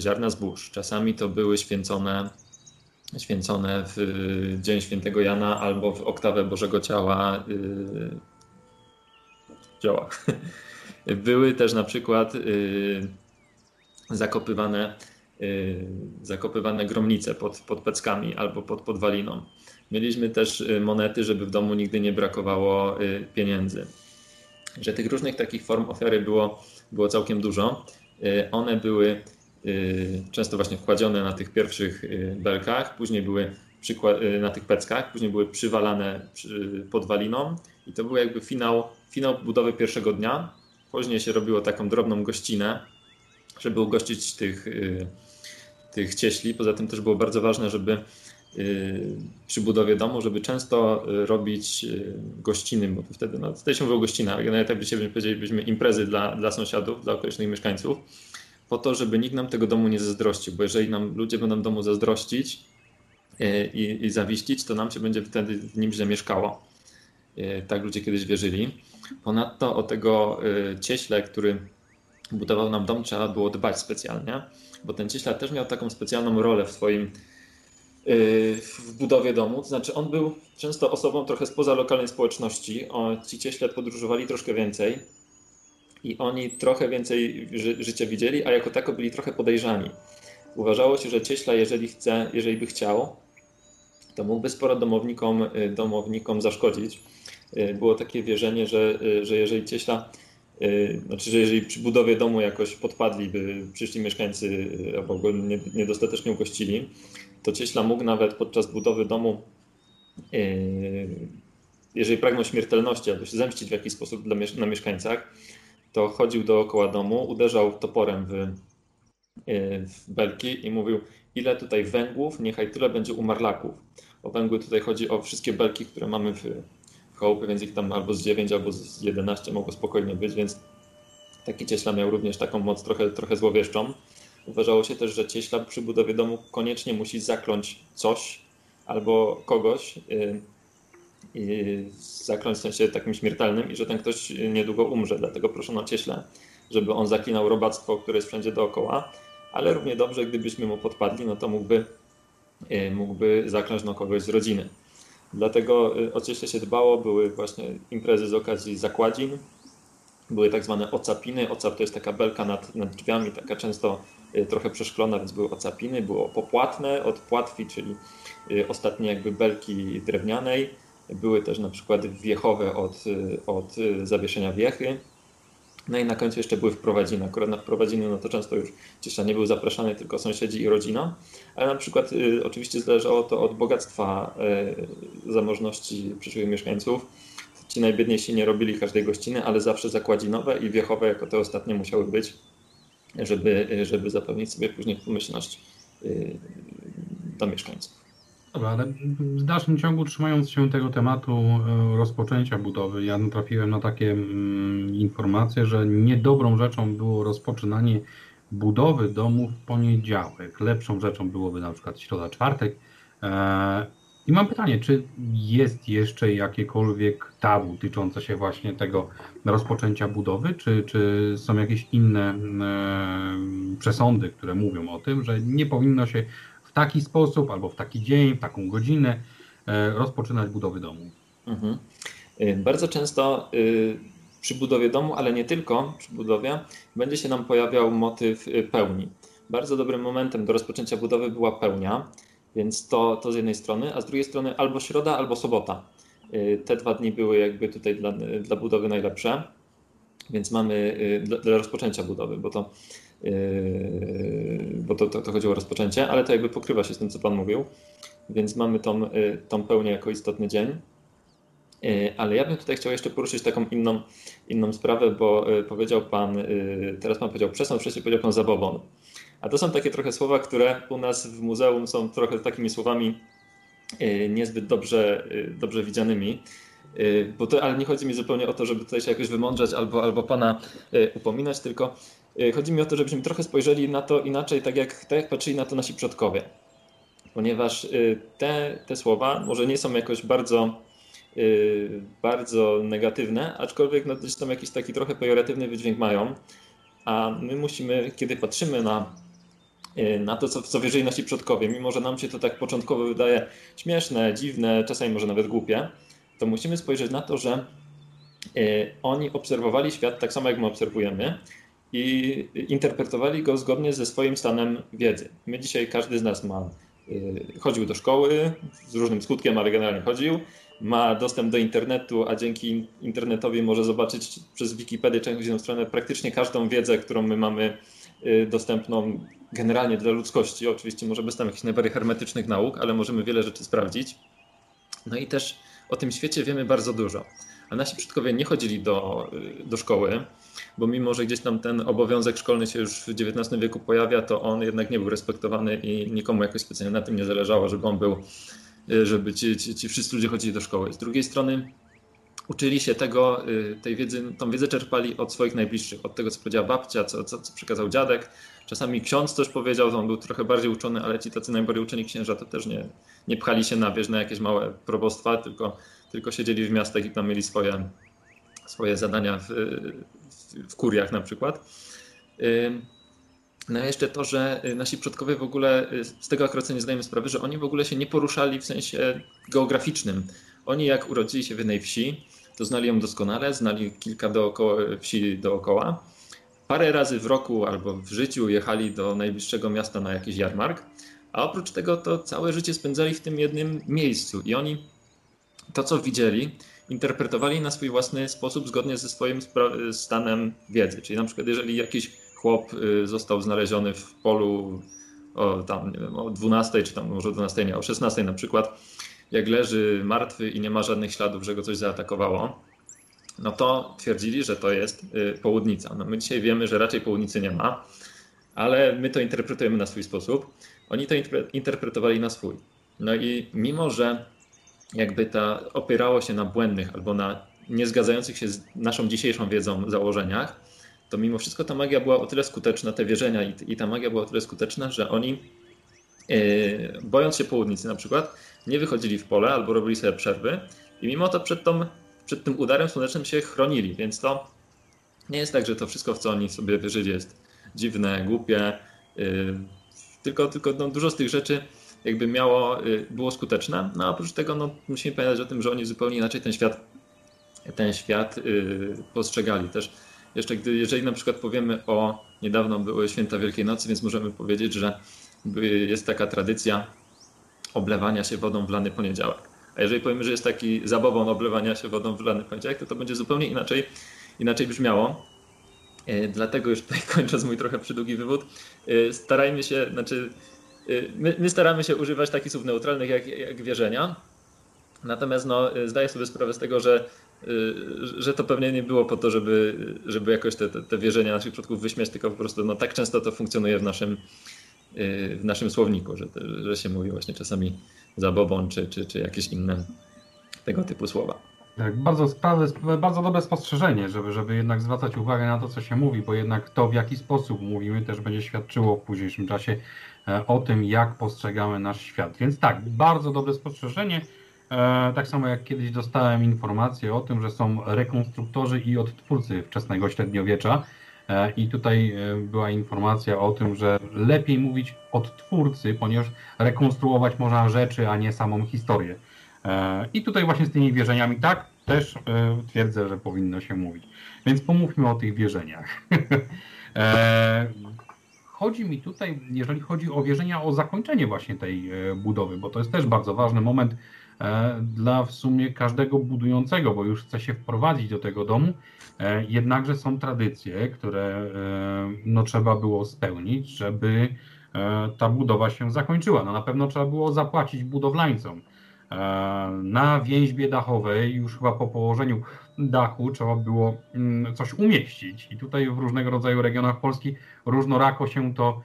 ziarna zbóż. Czasami to były święcone, święcone w Dzień Świętego Jana albo w oktawę Bożego Ciała. Yy, dzieła. Były też na przykład yy, zakopywane, yy, zakopywane gromnice pod, pod peckami albo pod podwaliną. Mieliśmy też y, monety, żeby w domu nigdy nie brakowało y, pieniędzy. Że tych różnych takich form ofiary było, było całkiem dużo. Y, one były Y, często właśnie wkładzione na tych pierwszych y, belkach, później były y, na tych peckach, później były przywalane podwaliną i to był jakby finał, finał budowy pierwszego dnia. Później się robiło taką drobną gościnę żeby ugościć tych, tych cieśli. Poza tym też było bardzo ważne, żeby przy budowie domu, żeby często robić gościny, bo wtedy, no tutaj się mówi o gościnach, ale nawet jakbyśmy powiedzielibyśmy imprezy dla, dla sąsiadów, dla okolicznych mieszkańców, po to, żeby nikt nam tego domu nie zazdrościł, bo jeżeli nam ludzie będą domu zazdrościć i, i zawiścić, to nam się będzie wtedy w nim źle mieszkało. Tak ludzie kiedyś wierzyli. Ponadto o tego cieśle, który budował nam dom, trzeba było dbać specjalnie, bo ten cieślar też miał taką specjalną rolę w swoim w budowie domu. To znaczy, on był często osobą trochę spoza lokalnej społeczności. O, ci cieśle podróżowali troszkę więcej i oni trochę więcej ży życia widzieli, a jako tako byli trochę podejrzani. Uważało się, że cieśla, jeżeli chce, jeżeli by chciał, to mógłby sporo domownikom, domownikom zaszkodzić. Było takie wierzenie, że, że jeżeli cieśla znaczy, że jeżeli przy budowie domu jakoś podpadliby przyszli mieszkańcy albo go niedostatecznie ugościli, to cieśla mógł nawet podczas budowy domu, jeżeli pragnął śmiertelności albo się zemścić w jakiś sposób na mieszkańcach, to chodził dookoła domu, uderzał toporem w, w belki i mówił, ile tutaj węgłów, niechaj tyle będzie umarlaków. O węgły tutaj chodzi o wszystkie belki, które mamy w, chałupy, więc ich tam albo z 9, albo z 11 mogło spokojnie być, więc taki cieśla miał również taką moc trochę, trochę złowieszczą. Uważało się też, że cieśla przy budowie domu koniecznie musi zakląć coś albo kogoś, yy, zakląć w sensie takim śmiertelnym i że ten ktoś niedługo umrze. Dlatego proszono cieśle, żeby on zaklinał robactwo, które jest wszędzie dookoła, ale równie dobrze, gdybyśmy mu podpadli, no to mógłby, yy, mógłby zakląć no, kogoś z rodziny. Dlatego o cieśle się dbało, były właśnie imprezy z okazji zakładzin, były tak zwane ocapiny. Ocap to jest taka belka nad, nad drzwiami, taka często trochę przeszklona, więc były ocapiny, było popłatne od płatwi, czyli ostatnie jakby belki drewnianej. Były też na przykład wiechowe od, od zawieszenia wiechy. No i na końcu jeszcze były wprowadziny. Akurat na wprowadziny no to często już ciesza nie był zapraszany, tylko sąsiedzi i rodzina. Ale na przykład y, oczywiście zależało to od bogactwa y, zamożności przyszłych mieszkańców. Ci najbiedniejsi nie robili każdej gościny, ale zawsze zakładzinowe i wiechowe jako te ostatnie musiały być, żeby, żeby zapewnić sobie później pomyślność y, do mieszkańców. Dobra, ale w dalszym ciągu, trzymając się tego tematu e, rozpoczęcia budowy, ja natrafiłem na takie mm, informacje, że niedobrą rzeczą było rozpoczynanie budowy domu w poniedziałek. Lepszą rzeczą byłoby na przykład środa, czwartek. E, I mam pytanie, czy jest jeszcze jakiekolwiek tabu tyczące się właśnie tego rozpoczęcia budowy, czy, czy są jakieś inne e, przesądy, które mówią o tym, że nie powinno się taki sposób, albo w taki dzień, w taką godzinę rozpoczynać budowy domu. Mhm. Bardzo często przy budowie domu, ale nie tylko przy budowie, będzie się nam pojawiał motyw pełni. Bardzo dobrym momentem do rozpoczęcia budowy była pełnia, więc to, to z jednej strony, a z drugiej strony albo środa, albo sobota. Te dwa dni były jakby tutaj dla, dla budowy najlepsze, więc mamy dla, dla rozpoczęcia budowy, bo to bo to, to, to chodziło o rozpoczęcie, ale to jakby pokrywa się z tym, co Pan mówił, więc mamy tą, yy, tą pełnię jako istotny dzień. Yy, ale ja bym tutaj chciał jeszcze poruszyć taką inną, inną sprawę, bo powiedział Pan, teraz Pan powiedział przesąd, wcześniej powiedział Pan zabobon. A to są takie trochę słowa, które u nas w muzeum są trochę takimi słowami niezbyt dobrze, dobrze widzianymi. Bo to, ale nie chodzi mi zupełnie o to, żeby tutaj się jakoś wymądrzać albo, albo Pana upominać, tylko Y, chodzi mi o to, żebyśmy trochę spojrzeli na to inaczej, tak jak, tak jak patrzyli na to nasi przodkowie. Ponieważ y, te, te słowa może nie są jakoś bardzo, y, bardzo negatywne, aczkolwiek no, gdzieś tam jakiś taki trochę pejoratywny wydźwięk mają. A my musimy, kiedy patrzymy na, na to, co, co wierzyli nasi przodkowie, mimo że nam się to tak początkowo wydaje śmieszne, dziwne, czasami może nawet głupie, to musimy spojrzeć na to, że oni obserwowali świat tak samo jak my obserwujemy i interpretowali go zgodnie ze swoim stanem wiedzy. My dzisiaj, każdy z nas ma, y, chodził do szkoły, z różnym skutkiem, ale generalnie chodził, ma dostęp do internetu, a dzięki internetowi może zobaczyć przez Wikipedię czy jakąś stronę praktycznie każdą wiedzę, którą my mamy y, dostępną generalnie dla ludzkości. Oczywiście może bez tam jakichś najbardziej hermetycznych nauk, ale możemy wiele rzeczy sprawdzić. No i też o tym świecie wiemy bardzo dużo. A nasi przodkowie nie chodzili do, do szkoły, bo mimo, że gdzieś tam ten obowiązek szkolny się już w XIX wieku pojawia, to on jednak nie był respektowany i nikomu jakoś specjalnie na tym nie zależało, żeby on był, żeby ci, ci, ci wszyscy ludzie chodzili do szkoły. Z drugiej strony uczyli się tego, y, tej wiedzy, tą wiedzę czerpali od swoich najbliższych, od tego, co powiedziała babcia, co, co, co przekazał dziadek. Czasami ksiądz coś powiedział, to on był trochę bardziej uczony, ale ci tacy najbardziej uczeni księża to też nie, nie pchali się na wież na jakieś małe probostwa, tylko, tylko siedzieli w miastach i tam mieli swoje, swoje zadania w, w, kuriach na przykład. No jeszcze to, że nasi przodkowie w ogóle, z tego akurat nie zdajemy sprawy, że oni w ogóle się nie poruszali w sensie geograficznym. Oni jak urodzili się w jednej wsi, to znali ją doskonale, znali kilka dookoła, wsi dookoła. Parę razy w roku albo w życiu jechali do najbliższego miasta na jakiś jarmark, a oprócz tego to całe życie spędzali w tym jednym miejscu i oni to, co widzieli, interpretowali na swój własny sposób zgodnie ze swoim stanem wiedzy. Czyli na przykład jeżeli jakiś chłop y, został znaleziony w polu o, tam, nie wiem, o 12, czy tam może o 12, nie, o 16 na przykład, jak leży martwy i nie ma żadnych śladów, że go coś zaatakowało, no to twierdzili, że to jest y, południca. No my dzisiaj wiemy, że raczej południcy nie ma, ale my to interpretujemy na swój sposób. Oni to interpretowali na swój. No i mimo, że jakby ta opierało się na błędnych albo na niezgadzających się z naszą dzisiejszą wiedzą założeniach, to mimo wszystko ta magia była o tyle skuteczna, te wierzenia i, i ta magia była o tyle skuteczna, że oni yy, bojąc się południcy na przykład, nie wychodzili w pole albo robili sobie przerwy i mimo to przed, tą, przed tym udarem słonecznym się chronili, więc to nie jest tak, że to wszystko, w co oni sobie wierzyli jest dziwne, głupie, yy, tylko, tylko no, dużo z tych rzeczy jakby miało, yy, było skuteczne, no a oprócz tego no, musimy pamiętać o tym, że oni zupełnie inaczej ten świat, ten świat yy, postrzegali też. Jeszcze gdy, jeżeli na przykład powiemy o, niedawno były święta Wielkiej Nocy, więc możemy powiedzieć, że jest taka tradycja oblewania się wodą w lany poniedziałek. A jeżeli powiemy, że jest taki zabobon oblewania się wodą w lany poniedziałek, to to będzie zupełnie inaczej, inaczej brzmiało. E, dlatego już tutaj kończąc mój trochę przydługi wywód, starajmy się, znaczy my, my staramy się używać takich słów neutralnych jak, jak wierzenia, natomiast no, zdaję sobie sprawę z tego, że, że to pewnie nie było po to, żeby, żeby jakoś te, te, te wierzenia naszych przodków wyśmiać, tylko po prostu no, tak często to funkcjonuje w naszym, w naszym słowniku, że, że się mówi właśnie czasami zabobon czy, czy, czy jakieś inne tego typu słowa. Tak, bardzo, sprawy, bardzo dobre spostrzeżenie, żeby, żeby jednak zwracać uwagę na to, co się mówi, bo jednak to, w jaki sposób mówimy, też będzie świadczyło w późniejszym czasie o tym, jak postrzegamy nasz świat. Więc tak, bardzo dobre spostrzeżenie. E, tak samo jak kiedyś dostałem informację o tym, że są rekonstruktorzy i odtwórcy wczesnego średniowiecza, E, I tutaj e, była informacja o tym, że lepiej mówić odtwórcy, ponieważ rekonstruować można rzeczy, a nie samą historię. E, I tutaj właśnie z tymi wierzeniami tak też twierdzę, że powinno się mówić. Więc pomówmy o tych wierzeniach. Chodzi mi tutaj, jeżeli chodzi o wierzenia, o zakończenie właśnie tej budowy, bo to jest też bardzo ważny moment dla w sumie każdego budującego, bo już chce się wprowadzić do tego domu E, jednakże są tradycje, które e, no, trzeba było spełnić, żeby e, ta budowa się zakończyła. No, na pewno trzeba było zapłacić budowlańcom. Na więźbie dachowej, już chyba po położeniu dachu, trzeba było mm, coś umieścić. I tutaj w różnego rodzaju regionach Polski różnorako się to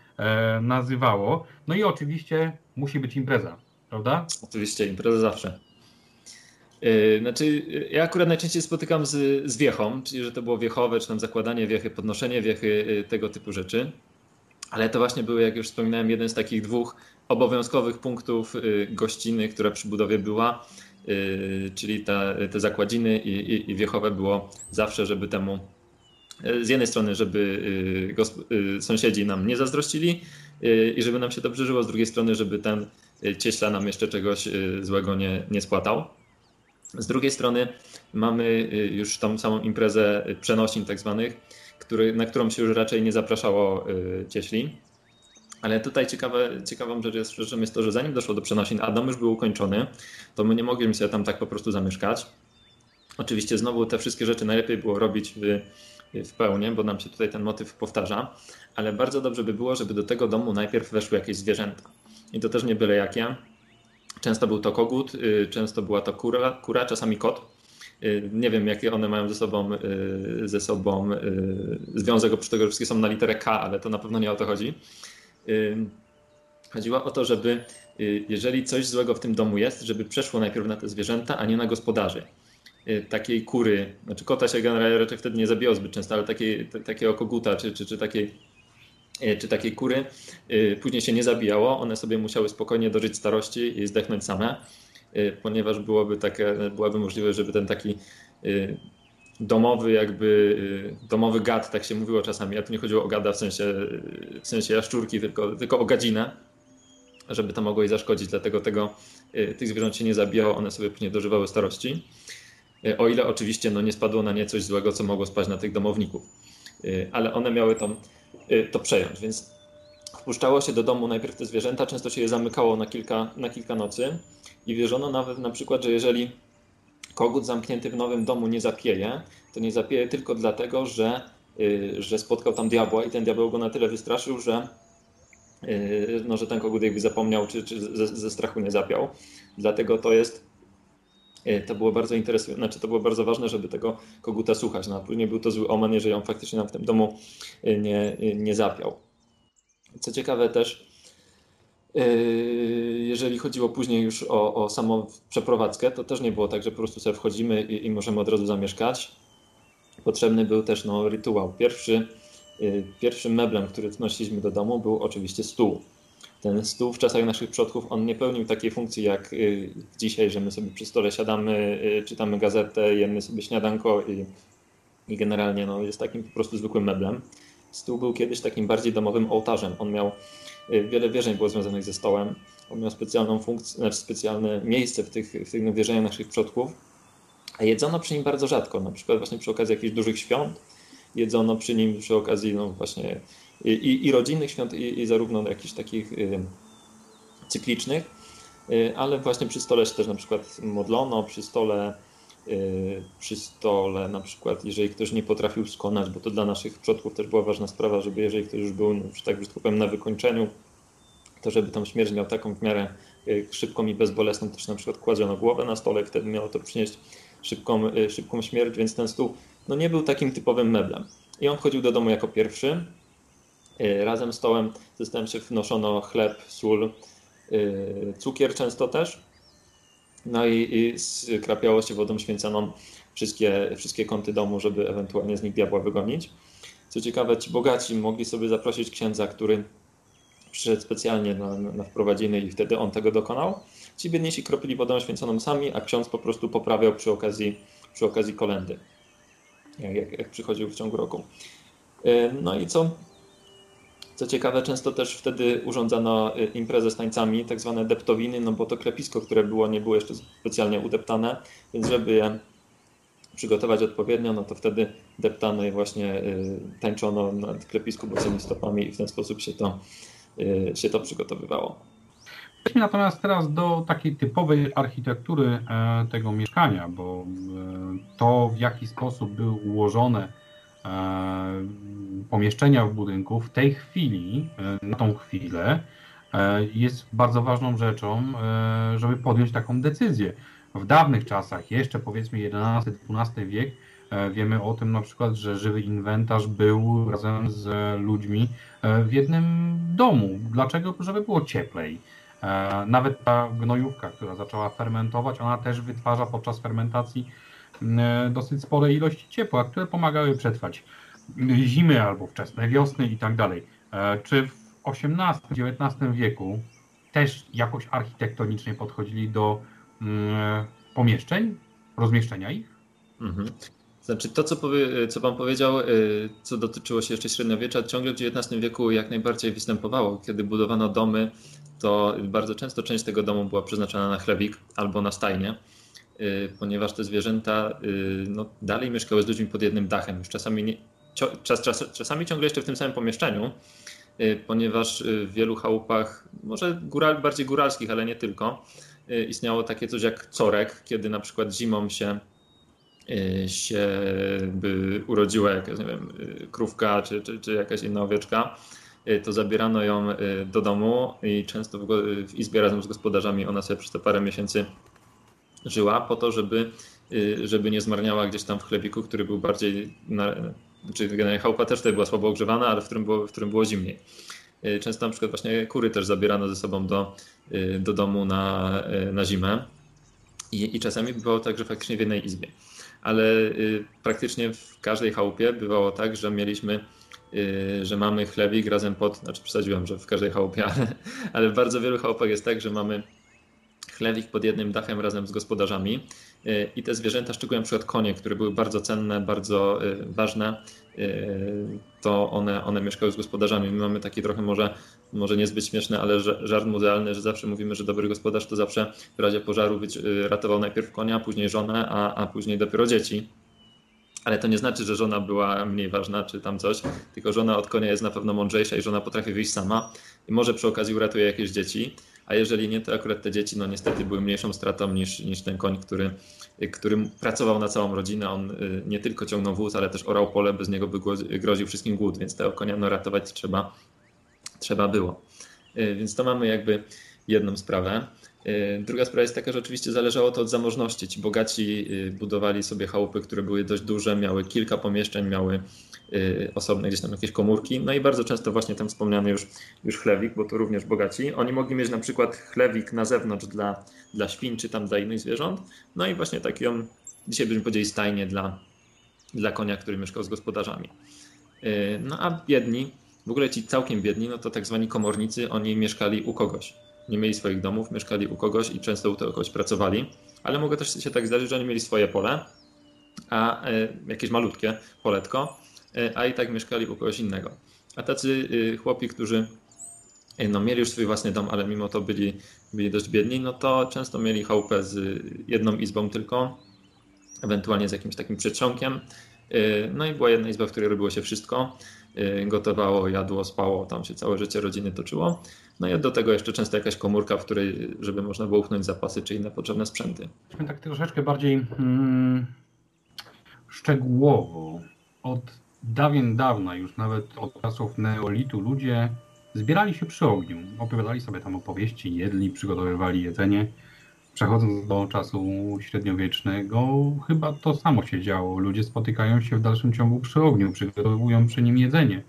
nazywało. No i oczywiście musi być impreza, prawda? Oczywiście, impreza zawsze. Yy, znaczy, ja akurat najczęściej spotykam z, z wiechą, czyli że to było wiechowe, czy tam zakładanie wiechy, podnoszenie wiechy, tego typu rzeczy. Ale to właśnie były, jak już wspominałem, jeden z takich dwóch obowiązkowych punktów gościny, która przy budowie była, czyli ta, te zakładziny i, i, i wiechowe było zawsze, żeby temu z jednej strony, żeby sąsiedzi nam nie zazdrościli i żeby nam się dobrze żyło, z drugiej strony, żeby ten cieśla nam jeszcze czegoś złego nie, nie spłatał. Z drugiej strony mamy y, już tą samą imprezę przenosin tak zwanych, który, na którą się już raczej nie zapraszało y, cieśli. Ale tutaj ciekawe, ciekawą rzecz jest, że jest to, że zanim doszło do przenosin, a dom już był ukończony, to my nie mogliśmy sobie tam tak po prostu zamieszkać. Oczywiście znowu te wszystkie rzeczy najlepiej było robić w, w pełni, bo nam się tutaj ten motyw powtarza, ale bardzo dobrze by było, żeby do tego domu najpierw weszły jakieś zwierzęta. I to też nie byle jakie, Często był to kogut, często była to kura, kura czasami kot. Nie wiem, jakie one mają ze sobą, ze sobą związek, oprócz tego, że wszystkie są na literę K, ale to na pewno nie o to chodzi. Chodziło o to, żeby jeżeli coś złego w tym domu jest, żeby przeszło najpierw na te zwierzęta, a nie na gospodarzy. Takiej kury, znaczy kota się generalnie raczej wtedy nie zabijało zbyt często, ale takiej, takiego koguta czy, czy, czy takiej czy takiej kury później się nie zabijało, one sobie musiały spokojnie dożyć starości i zdechnąć same. Y, ponieważ byłoby takie, byłaby możliwość, żeby ten taki y, domowy jakby, y, domowy gad, tak się mówiło czasami, a tu nie chodziło o gada w sensie, w sensie jaszczurki, tylko, tylko o gadzinę, żeby to mogło jej zaszkodzić, dlatego tego, tych zwierząt się nie zabijało, one sobie później dożywały starości. O ile oczywiście no, nie spadło na nie coś złego, co mogło spaść na tych domowników. Ale one miały to, to przejąć, więc wpuszczało się do domu najpierw te zwierzęta, często się je zamykało na kilka, na kilka nocy. I wierzono nawet na przykład, że jeżeli kogut zamknięty w nowym domu nie zapieje, to nie zapieje tylko dlatego, że, y, że spotkał tam diabła i ten diabeł go na tyle wystraszył, że, y, no, że ten kogut jakby zapomniał, czy, czy ze, ze strachu nie zapiał. Dlatego to jest y, to było bardzo interesujące, znaczy to było bardzo ważne, żeby tego koguta słuchać. No, później był to zły omen, jeżeli on faktycznie nam w tym domu nie, nie zapiał. Co ciekawe też, jeżeli chodziło później już o, o samą przeprowadzkę, to też nie było tak, że po prostu sobie wchodzimy i, i możemy od razu zamieszkać. Potrzebny był też no, rytuał. Pierwszy, yy, pierwszym meblem, który wnosiliśmy do domu, był oczywiście stół. Ten stół w czasach naszych przodków, on nie pełnił takiej funkcji jak yy, dzisiaj, że my sobie przy stole siadamy, czytamy gazetę, jemy sobie śniadanko i, i generalnie no, jest takim po prostu zwykłym meblem. Stół był kiedyś takim bardziej domowym ołtarzem. On miał wiele wierzeń było związanych ze stołem. On miał specjalną funkcję, znaczy specjalne miejsce w tych, w tych wierzeniach naszych przodków. A jedzono przy nim bardzo rzadko, na przykład właśnie przy okazji jakichś dużych świąt. Jedzono przy nim przy okazji no właśnie i, i rodzinnych świąt, i, i zarówno jakichś takich y, cyklicznych, y, ale właśnie przy stole się też na przykład modlono, przy stole Y, przy stole, na przykład jeżeli ktoś nie potrafił skonać, bo to dla naszych przodków też była ważna sprawa, żeby jeżeli ktoś już był, że tak brzydko powiem, na wykończeniu, to żeby tą śmierć miał taką w miarę y, szybką i bezbolesną, też na przykład kładziono głowę na stole, wtedy miało to przynieść szybką, y, szybką śmierć, więc ten stół no nie był takim typowym meblem. I on wchodził do domu jako pierwszy. Razem z stołem ze stołem się wnoszono chleb, sól, cukier często też no i, i skrapiało się wodą święconą wszystkie, wszystkie kąty domu, żeby ewentualnie z nich diabła wygonić. Co ciekawe, ci bogaci mogli sobie zaprosić księdza, który przyszedł specjalnie na, na wprowadziny i wtedy on tego dokonał. Ci biedniejsi kropili wodą święconą sami, a ksiądz po prostu poprawiał przy okazji, przy okazji kolendy, jak, jak, jak przychodził w ciągu roku. E, no i co co ciekawe, często też wtedy urządzano y, imprezę z tańcami, tak zwane deptowiny, no bo to klepisko, które było, nie było jeszcze specjalnie udeptane, więc żeby je przygotować odpowiednio, no to wtedy deptano i właśnie y, tańczono na klepisku bosymi stopami i w ten sposób się to, y, się to przygotowywało. Przejdźmy natomiast teraz do takiej typowej architektury e, tego mieszkania, bo e, to w jaki sposób były ułożone pomieszczenia w budynku w tej chwili, e, na tą chwilę, e, jest bardzo ważną rzeczą, żeby podjąć taką decyzję. W dawnych czasach, jeszcze powiedzmy XI-XII wiek, wiemy o tym na przykład, że żywy inwentarz był razem z ludźmi w jednym domu. Dlaczego? Żeby było cieplej. Nawet ta gnojówka, która zaczęła fermentować, ona też wytwarza podczas fermentacji E, dosyć spore ilości ciepła, które pomagały przetrwać zimy albo wczesne wiosny i tak dalej. E, czy w XVIII-XIX wieku też jakoś architektonicznie podchodzili do mm, pomieszczeń, rozmieszczenia ich? Mhm. Znaczy to, co, powie, co Pan powiedział, e, co dotyczyło się jeszcze średniowiecza, ciągle w XIX wieku jak najbardziej występowało. Kiedy budowano domy, to bardzo często część tego domu była przeznaczona na chlewik albo na stajnię. Y, ponieważ te zwierzęta y, no, dalej mieszkały z ludźmi pod jednym dachem. Już czasami, nie, czas, czas, czasami ciągle jeszcze w tym samym pomieszczeniu, y, ponieważ w wielu chałupach, może góral, bardziej góralskich, ale nie tylko, istniało takie coś jak corek, kiedy na przykład zimą się się by urodziła jakaś, nie wiem, krówka czy, czy, czy jakaś inna owieczka, to zabierano ją do domu i często w, w izbie razem z gospodarzami ona sobie przez te parę miesięcy żyła po to, żeby, żeby nie zmarniała gdzieś tam w chlebiku, który był bardziej, na, czy generalnie chałupa też tutaj była słabo ogrzewana, ale w którym było, w którym było zimniej. Często na przykład właśnie kury też zabierano ze sobą do, do domu na, na zimę i, i czasami bywało tak, że faktycznie w jednej izbie. Ale y, praktycznie w każdej chałupie bywało tak, że mieliśmy, y, że mamy chlebik razem pod, znaczy przesadziłem, że w każdej chałupie, ale, ale w bardzo wielu chałupach jest tak, że mamy chlewik pod jednym dachem razem z gospodarzami y, i te zwierzęta, szczególnie na przykład konie, które były bardzo cenne, bardzo y, ważne, y, to one, one mieszkały z gospodarzami. My mamy taki trochę może, może niezbyt śmieszny, ale żart muzealny, że zawsze mówimy, że dobry gospodarz to zawsze w razie pożaru ratował najpierw konia, później żonę, a, a później dopiero dzieci. Ale to nie znaczy, że żona była mniej ważna czy tam coś, tylko żona od konia jest na pewno mądrzejsza i żona potrafi wyjść sama i może przy okazji uratuje jakieś dzieci a jeżeli nie, to akurat te dzieci no niestety były mniejszą stratą niż, niż ten koń, który, który pracował na całą rodzinę. On y, nie tylko ciągnął wóz, ale też orał pole, bez niego by groził wszystkim głód, więc tego konia no, ratować trzeba, trzeba było. Y, więc to mamy jakby jedną sprawę. Y, druga sprawa jest taka, że oczywiście zależało to od zamożności. Ci bogaci budowali sobie chałupy, które były dość duże, miały kilka pomieszczeń, miały osobne gdzieś tam jakieś komórki. No i bardzo często właśnie ten wspomniany już, już chlewik, bo to również bogaci. Oni mogli mieć na przykład chlewik na zewnątrz dla, dla świn czy tam dla innych zwierząt. No i właśnie taką, dzisiaj byśmy powiedzieli stajnię dla, dla konia, który mieszkał z gospodarzami. Y, no a biedni, w ogóle ci całkiem biedni, no to tak zwani komornicy, oni mieszkali u kogoś. Nie mieli swoich domów, mieszkali u kogoś i często u tego kogoś pracowali. Ale mogło też się tak zdarzyć, że oni mieli swoje pole, a y, jakieś malutkie poletko, a i tak mieszkali u kogoś innego. A tacy y, chłopi, którzy y, no, mieli już swój własny dom, ale mimo to byli, byli dość biedni, no to często mieli chałupę z jedną izbą tylko, ewentualnie z jakimś takim przedsionkiem. Y, no i była jedna izba, w której robiło się wszystko. Gotowało, jadło, spało, tam się całe życie rodziny toczyło. No i do tego jeszcze często jakaś komórka, w której, żeby można było uchnąć zapasy czy inne potrzebne sprzęty. Tak troszeczkę bardziej mm, szczegółowo od dawien dawna, już nawet od czasów neolitu, ludzie zbierali się przy ogniu, opowiadali sobie tam opowieści, jedli, przygotowywali jedzenie. Przechodząc do czasu średniowiecznego, chyba to samo się działo. Ludzie spotykają się w dalszym ciągu przy ogniu, przygotowują przy nim jedzenie.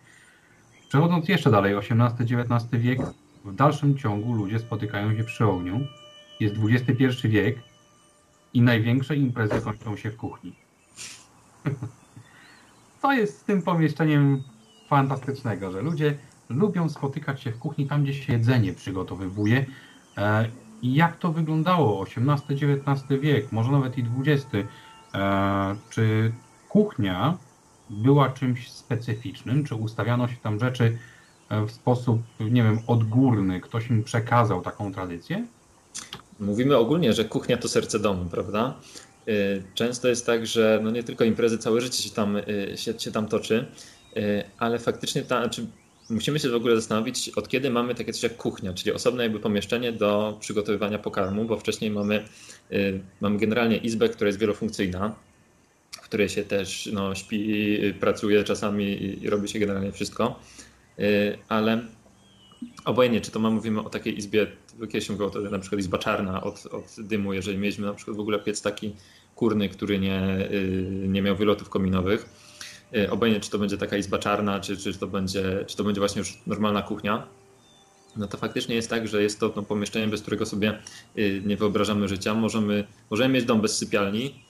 Przechodząc jeszcze dalej, XVIII-XIX wiek, w dalszym ciągu ludzie spotykają się przy ogniu. Jest XXI wiek i największe imprezy kończą się w kuchni. co jest z tym pomieszczeniem fantastycznego, że ludzie lubią spotykać się w kuchni tam, gdzie się jedzenie przygotowywuje. E, jak to wyglądało? XVIII-XIX wiek, może nawet i XX. E, czy kuchnia była czymś specyficznym? Czy ustawiano się tam rzeczy e, w sposób, nie wiem, odgórny? Ktoś im przekazał taką tradycję? Mówimy ogólnie, że kuchnia to serce domu, prawda? Y, często jest tak, że no nie tylko imprezy, całe życie się tam, y, się, się tam toczy, y, ale faktycznie ta, znaczy musimy się w ogóle zastanowić, od kiedy mamy takie coś jak kuchnia, czyli osobne jakby pomieszczenie do przygotowywania pokarmu, bo wcześniej mamy, mamy generalnie izbę, która jest wielofunkcyjna, w której się też no, śpi, pracuje czasami i robi się generalnie wszystko, ale obojętnie, czy to my mówimy o takiej izbie, kiedyś mówiło to na przykład izba czarna od, od dymu, jeżeli mieliśmy na przykład w ogóle piec taki kurny, który nie, y, nie miał wylotów kominowych. Y, obojętnie, czy to będzie taka izba czarna, czy, czy, to, będzie, czy to będzie właśnie już normalna kuchnia, no to faktycznie jest tak, że jest to no, pomieszczenie, bez którego sobie y, nie wyobrażamy życia. Możemy, możemy mieć dom bez sypialni,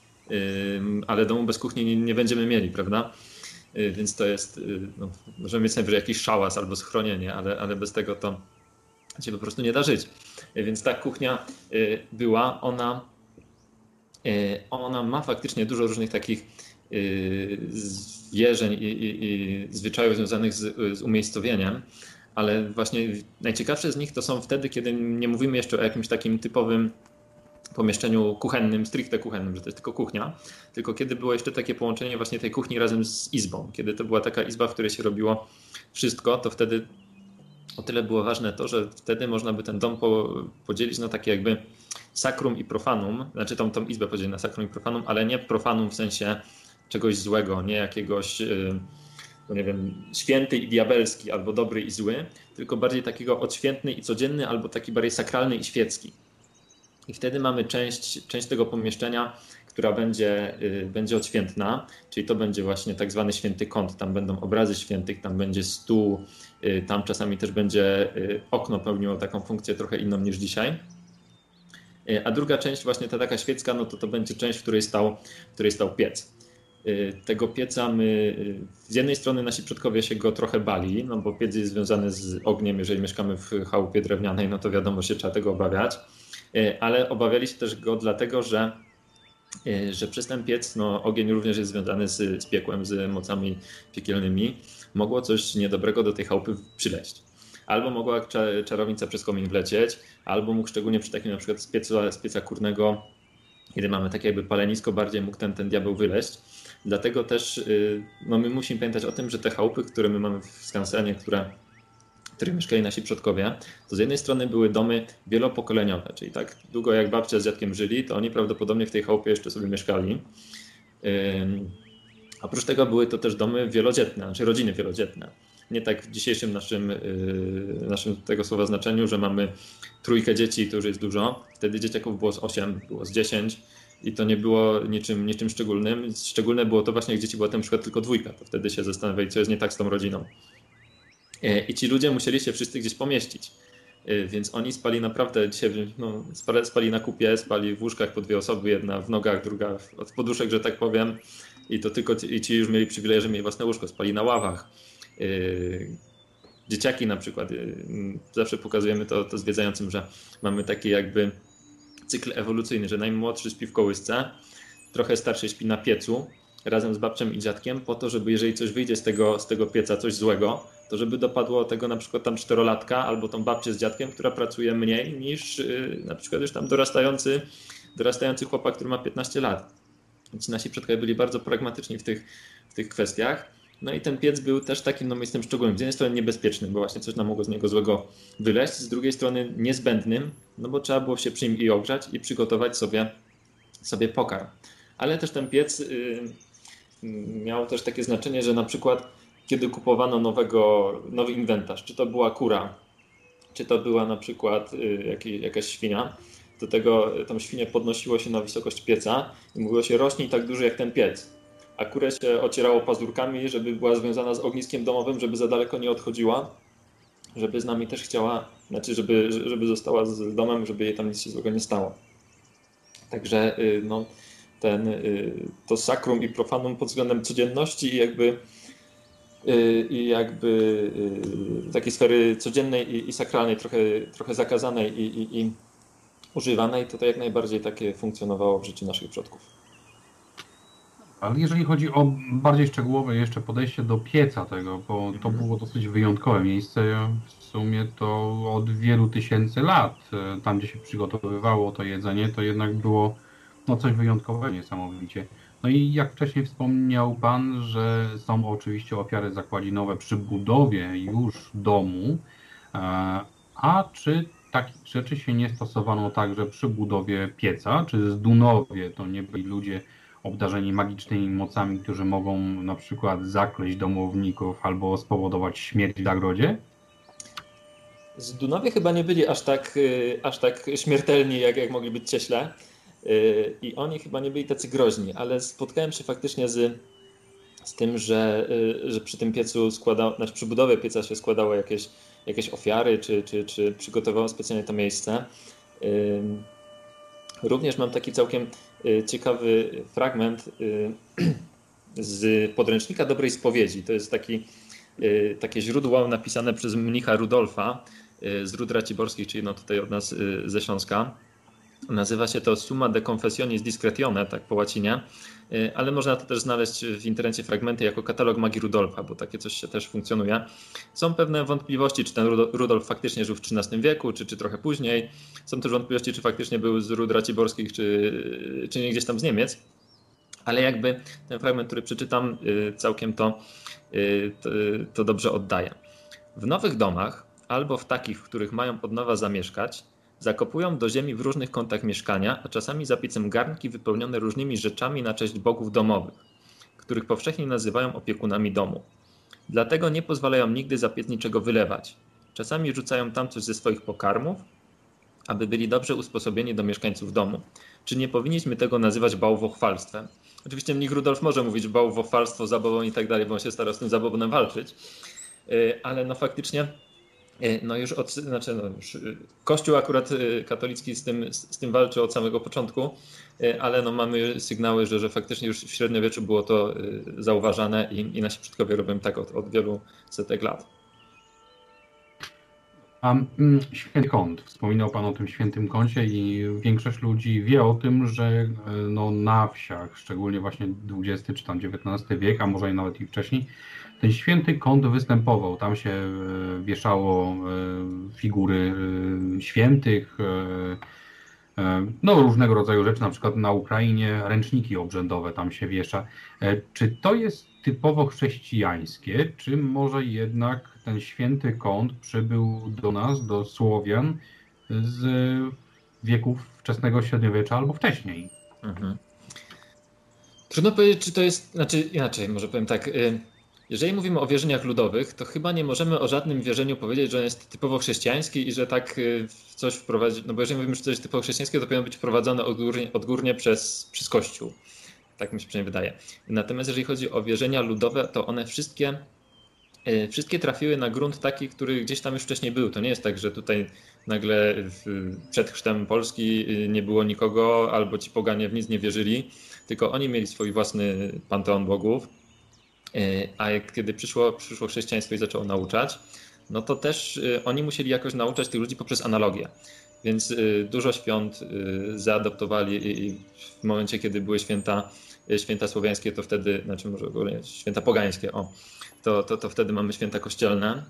ale domu bez kuchni nie, nie będziemy mieli, prawda? Więc to jest, no, możemy mieć najwyżej jakiś szałas albo schronienie, ale, ale bez tego to się po prostu nie da żyć. Y, więc ta kuchnia była, ona, ona ma faktycznie dużo różnych takich wierzeń i, i, i zwyczajów związanych z, z umiejscowieniem, ale właśnie najciekawsze z nich to są wtedy, kiedy nie mówimy jeszcze o jakimś takim typowym pomieszczeniu kuchennym, stricte kuchennym, że to jest tylko kuchnia, tylko kiedy było jeszcze takie połączenie właśnie tej kuchni razem z izbą, kiedy to była taka izba, w której się robiło wszystko, to wtedy o tyle było ważne to, że wtedy można by ten dom podzielić na takie jakby sakrum i profanum, znaczy tą, tą izbę podzielić na sakrum i profanum, ale nie profanum w sensie czegoś złego, nie jakiegoś, yy, bo nie wiem, święty i diabelski, albo dobry i zły, tylko bardziej takiego odświętny i codzienny, albo taki bardziej sakralny i świecki. I wtedy mamy część, część tego pomieszczenia, która będzie, y, będzie odświętna, czyli to będzie właśnie tak zwany święty kąt. Tam będą obrazy świętych, tam będzie stół, y, tam czasami też będzie y, okno pełniło taką funkcję trochę inną niż dzisiaj. A druga część, właśnie ta taka świecka, no to to będzie część, w której stał, w której stał piec. Tego pieca my, z jednej strony nasi przodkowie się go trochę bali, no bo piec jest związany z ogniem, jeżeli mieszkamy w chałupie drewnianej, no to wiadomo, się trzeba tego obawiać, ale obawiali się też go dlatego, że że przez ten piec no, ogień również jest związany z, z piekłem, z mocami piekielnymi. Mogło coś niedobrego do tej chałupy przyleść. Albo mogła czarownica przez komin wlecieć, albo mógł szczególnie przy takim na przykład z pieca, z pieca kurnego, kiedy mamy takie jakby palenisko, bardziej mógł ten, ten diabeł wyleść. Dlatego też y, no, my musimy pamiętać o tym, że te chałupy, które my mamy w skansenie, które których mieszkali nasi przodkowie, to z jednej strony były domy wielopokoleniowe, czyli tak długo jak babcia z dziadkiem żyli, to oni prawdopodobnie w tej chałupie jeszcze sobie mieszkali. Oprócz tego były to też domy wielodzietne, znaczy rodziny wielodzietne. Nie tak w dzisiejszym naszym, yy, naszym tego słowa znaczeniu, że mamy trójkę dzieci i to już jest dużo. Wtedy dzieciaków było z 8, było z 10 i to nie było niczym, niczym szczególnym. Szczególne było to właśnie, jak dzieci była na przykład tylko dwójka, to wtedy się zastanawiali, co jest nie tak z tą rodziną. E, I ci ludzie musieli się wszyscy gdzieś pomieścić. E, więc oni spali naprawdę dzisiaj, no, spali na kupie, spali w łóżkach po dwie osoby, jedna w nogach, druga od poduszek, że tak powiem. I to tylko i ci już mieli przywilej, że mieli własne łóżko, spali na ławach. E, dzieciaki na przykład, zawsze pokazujemy to, to zwiedzającym, że mamy taki jakby cykl ewolucyjny, że najmłodszy śpi w kołysce, trochę starszy śpi na piecu, razem z babcią i dziadkiem, po to, żeby jeżeli coś wyjdzie z tego, z tego pieca, coś złego, to żeby dopadło tego na przykład tam czterolatka albo tą babcię z dziadkiem, która pracuje mniej niż yy, na przykład już tam dorastający, dorastający chłopak, który ma 15 lat. Więc nasi przodkowie byli bardzo pragmatyczni w tych, w tych kwestiach. No i ten piec był też takim no, miejscem szczególnym. Z jednej strony niebezpiecznym, bo właśnie coś nam mogło z niego złego wyleść, z drugiej strony niezbędnym, no bo trzeba było się przy nim i ogrzać i przygotować sobie, sobie pokarm. Ale też ten piec yy, miał też takie znaczenie, że na przykład kiedy kupowano nowego, nowy inwentarz, czy to była kura, czy to była na przykład y, jakaś świnia, do tego y, tą świnię podnosiło się na wysokość pieca i mówiło się rośnij tak duży jak ten piec. A kurę się ocierało pazurkami, żeby była związana z ogniskiem domowym, żeby za daleko nie odchodziła, żeby z nami też chciała, znaczy żeby, żeby została z domem, żeby jej tam nic się złego nie stało. Także y, no, ten, to sakrum i profanum pod względem codzienności i jakby Y, i jakby y, takiej sfery codziennej i, i sakralnej, trochę, trochę zakazanej i, i, i używanej, to to jak najbardziej takie funkcjonowało w życiu naszych przodków. Ale jeżeli chodzi o bardziej szczegółowe jeszcze podejście do pieca tego, bo to było dosyć wyjątkowe miejsce, w sumie to od wielu tysięcy lat, y, tam gdzie się przygotowywało to jedzenie, to jednak było no, coś wyjątkowego niesamowicie. No i jak wcześniej wspomniał Pan, że są oczywiście ofiary zakładinowe przy budowie już domu, e, a czy takich rzeczy się nie stosowano także przy budowie pieca, czy z Dunowie to nie byli ludzie obdarzeni magicznymi mocami, którzy mogą na przykład zakleść domowników albo spowodować śmierć w zagrodzie? Z Dunowie chyba nie byli aż tak, y, aż tak śmiertelni, jak, jak mogli być cieśle. I oni chyba nie byli tacy groźni, ale spotkałem się faktycznie z, z tym, że, y, że przy tym piecu składał, znaczy przy budowie pieca się składało jakieś, jakieś ofiary, czy, czy, czy przygotowało specjalnie to miejsce. Również mam taki całkiem y, ciekawy fragment y, z podręcznika dobrej spowiedzi. To jest taki, takie źródło napisane przez mnicha Rudolfa z Rud Raciborskich, czyli no tutaj od nas ze Śląska. Nazywa się to Summa de Confessionis Discretione, tak po łacinie, y, ale można to też znaleźć w internecie fragmenty jako katalog magii Rudolfa, bo takie coś się też funkcjonuje. Są pewne wątpliwości, czy ten Rudolf faktycznie żył w XIII wieku, czy, czy trochę później. Są też wątpliwości, czy faktycznie był z Rud Raciborskich, czy, czy nie gdzieś tam z Niemiec. Ale jakby ten fragment, który przeczytam, y, całkiem to, y, to, to dobrze oddaje. W nowych domach, albo w takich, w których mają od nowa zamieszkać, Zakopują do ziemi w różnych kątach mieszkania, a czasami za piecem garnki wypełnione różnymi rzeczami na cześć bogów domowych, których powszechnie nazywają opiekunami domu. Dlatego nie pozwalają nigdy za piec niczego wylewać. Czasami rzucają tam coś ze swoich pokarmów, aby byli dobrze usposobieni do mieszkańców domu. Czy nie powinniśmy tego nazywać bałwochwalstwem? Oczywiście mnich Rudolf może mówić bałwochwalstwo, zabawą i tak dalej, bo on się stara z tym zabawonem walczyć, y, ale no faktycznie no już od, znaczy no już, y, Kościół akurat katolicki z tym, z tym walczy od samego początku, ale no mamy sygnały, że, że faktycznie już w średniowieczu było to zauważane i, i nasi przodkowie robią tak od, od wielu setek lat. A mm, święty kąt, wspominał Pan o tym świętym kącie i większość ludzi wie o tym, że e, no, na wsiach, szczególnie właśnie XX czy tam XIX wiek, a może i nawet i wcześniej, ten święty kąt występował. Tam się e, wieszało e, figury świętych, no różnego rodzaju rzeczy, na przykład na Ukrainie ręczniki obrzędowe tam się wiesza. Czy to jest typowo chrześcijańskie, czy może jednak ten święty kąt przybył do nas, do Słowian z wieków wczesnego średniowiecza albo wcześniej. Mhm. Trudno powiedzieć, czy to jest, znaczy inaczej, może powiem tak. Y, jeżeli mówimy o wierzeniach ludowych, to chyba nie możemy o żadnym wierzeniu powiedzieć, że jest typowo chrześcijański i że tak y, coś wprowadzić. No bo jeżeli mówimy, że coś typowo chrześcijańskie, to powinno być wprowadzone odgórnie, odgórnie przez, przez Kościół. Tak mi się przynajmniej wydaje. Natomiast jeżeli chodzi o wierzenia ludowe, to one wszystkie E, wszystkie trafiły na grunt taki, który gdzieś tam już wcześniej był. To nie jest tak, że tutaj nagle przed chrztem Polski y, nie było nikogo, albo ci poganie w nic nie wierzyli, tylko oni mieli swój własny panteon bogów. A kiedy przyszło, przyszło chrześcijaństwo i zaczęło nauczać, no to też y, oni musieli jakoś nauczać tych ludzi poprzez analogię. Więc y, dużo świąt zaadoptowali i w momencie, kiedy były święta, święta słowiańskie, to wtedy, znaczy może ogólnie święta pogańskie, o, to, to, to wtedy mamy święta kościelne.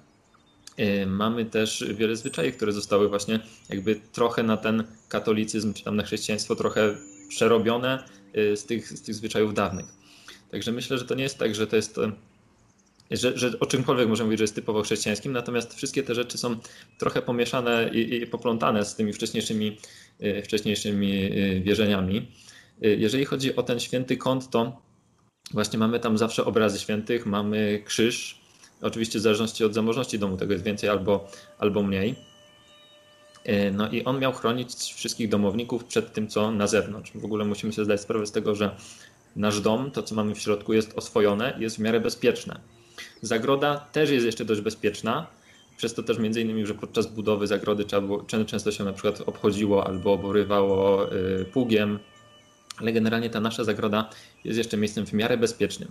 Y, mamy też wiele zwyczajów, które zostały właśnie jakby trochę na ten katolicyzm, czy tam na chrześcijaństwo trochę przerobione y, z tych, z tych zwyczajów dawnych. Także myślę, że to nie jest tak, że to jest że, że o czymkolwiek możemy mówić, że jest typowo chrześcijańskim, natomiast wszystkie te rzeczy są trochę pomieszane i, i poplątane z tymi wcześniejszymi, y, wcześniejszymi wierzeniami. Jeżeli chodzi o ten święty kąt, to Właśnie mamy tam zawsze obrazy świętych, mamy krzyż. Oczywiście w zależności od zamożności domu tego jest więcej albo, albo mniej. E, no i on miał chronić wszystkich domowników przed tym, co na zewnątrz. W ogóle musimy sobie zdać sprawę z tego, że nasz dom, to co mamy w środku, jest oswojone, jest w miarę bezpieczne. Zagroda też jest jeszcze dość bezpieczna, przez to też między innymi, że podczas budowy zagrody często się na przykład obchodziło albo oborywało y, pługiem, ale generalnie ta nasza zagroda jest jeszcze miejscem w miarę bezpiecznym.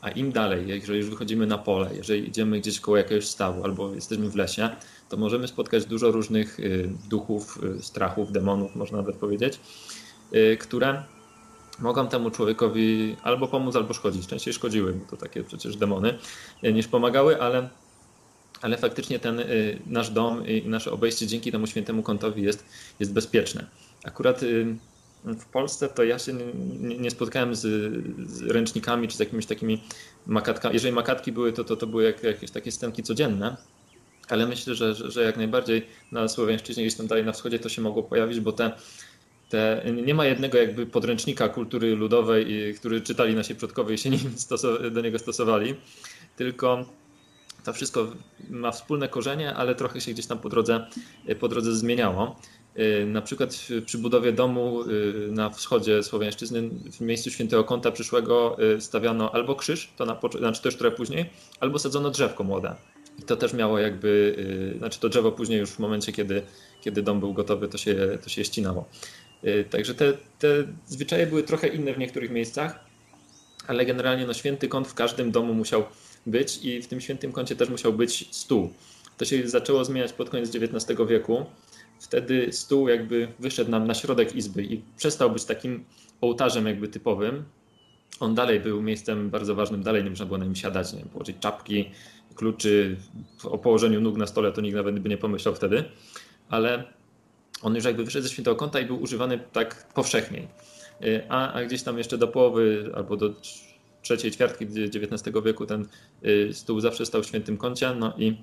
A im dalej, jeżeli już wychodzimy na pole, jeżeli idziemy gdzieś koło jakiegoś stawu albo jesteśmy w lesie, to możemy spotkać dużo różnych y, duchów, y, strachów, demonów, można nawet powiedzieć, które mogą temu człowiekowi albo pomóc, albo szkodzić. Częściej szkodziły, bo to takie przecież demony, niż pomagały, ale, ale faktycznie ten nasz dom i nasze obejście dzięki temu świętemu kątowi jest, jest bezpieczne. Akurat w Polsce to ja się nie, nie spotkałem z, z, ręcznikami czy z jakimiś takimi makatkami. Jeżeli makatki były, to, to, to były jak, jakieś takie scenki codzienne, ale myślę, że, że, że jak najbardziej na Słowiańszczyźnie, gdzieś tam dalej na wschodzie to się mogło pojawić, bo te, te, nie ma jednego jakby podręcznika kultury ludowej, który czytali nasi przodkowie i się do niego stosowali, tylko to wszystko ma wspólne korzenie, ale trochę się gdzieś tam po drodze, po drodze zmieniało. Y, na przykład przy budowie domu y, na wschodzie Słowiańszczyzny w miejscu świętego kąta przyszłego y, stawiano albo krzyż, to na, znaczy już trochę później, albo sadzono drzewko młode. I to też miało jakby, znaczy to drzewo później już w momencie, kiedy, kiedy dom był gotowy, to się, to się ścinało. Także te, te zwyczaje były trochę inne w niektórych miejscach, ale generalnie no, święty kąt w każdym domu musiał być i w tym świętym kącie też musiał być stół. To się zaczęło zmieniać pod koniec XIX wieku wtedy stół jakby wyszedł nam na środek izby i przestał być takim ołtarzem jakby typowym. On dalej był miejscem bardzo ważnym, dalej nie można było na nim siadać, nie wiem, położyć czapki, kluczy, o położeniu nóg na stole to nikt nawet by nie pomyślał wtedy, ale on już jakby wyszedł ze świętego kąta i był używany tak powszechniej. A, a gdzieś tam jeszcze do połowy albo do trzeciej ćwiartki XIX wieku ten y, stół zawsze stał w świętym kącie, no i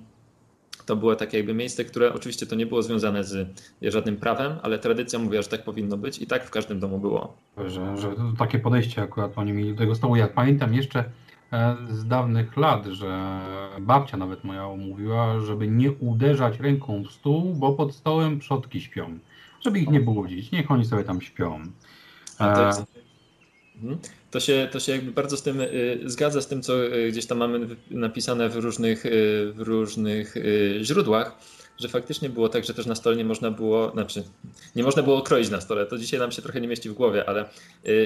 to było takie jakby miejsce, które oczywiście to nie było związane z żadnym prawem, ale tradycja mówiła, że tak powinno być i tak w każdym domu było. Że, że takie podejście akurat oni mieli do tego stołu. Ja pamiętam jeszcze z dawnych lat, że babcia nawet moja mówiła, żeby nie uderzać ręką w stół, bo pod stołem przodki śpią. Żeby ich nie budzić, niech oni sobie tam śpią. Jest, mhm. to, się, to się jakby bardzo z tym y, zgadza z tym, co y, gdzieś tam mamy napisane w różnych, y, w różnych źródłach, że faktycznie było tak, że też na stole nie można było, znaczy nie można było kroić na stole. To dzisiaj nam się trochę nie mieści w głowie, ale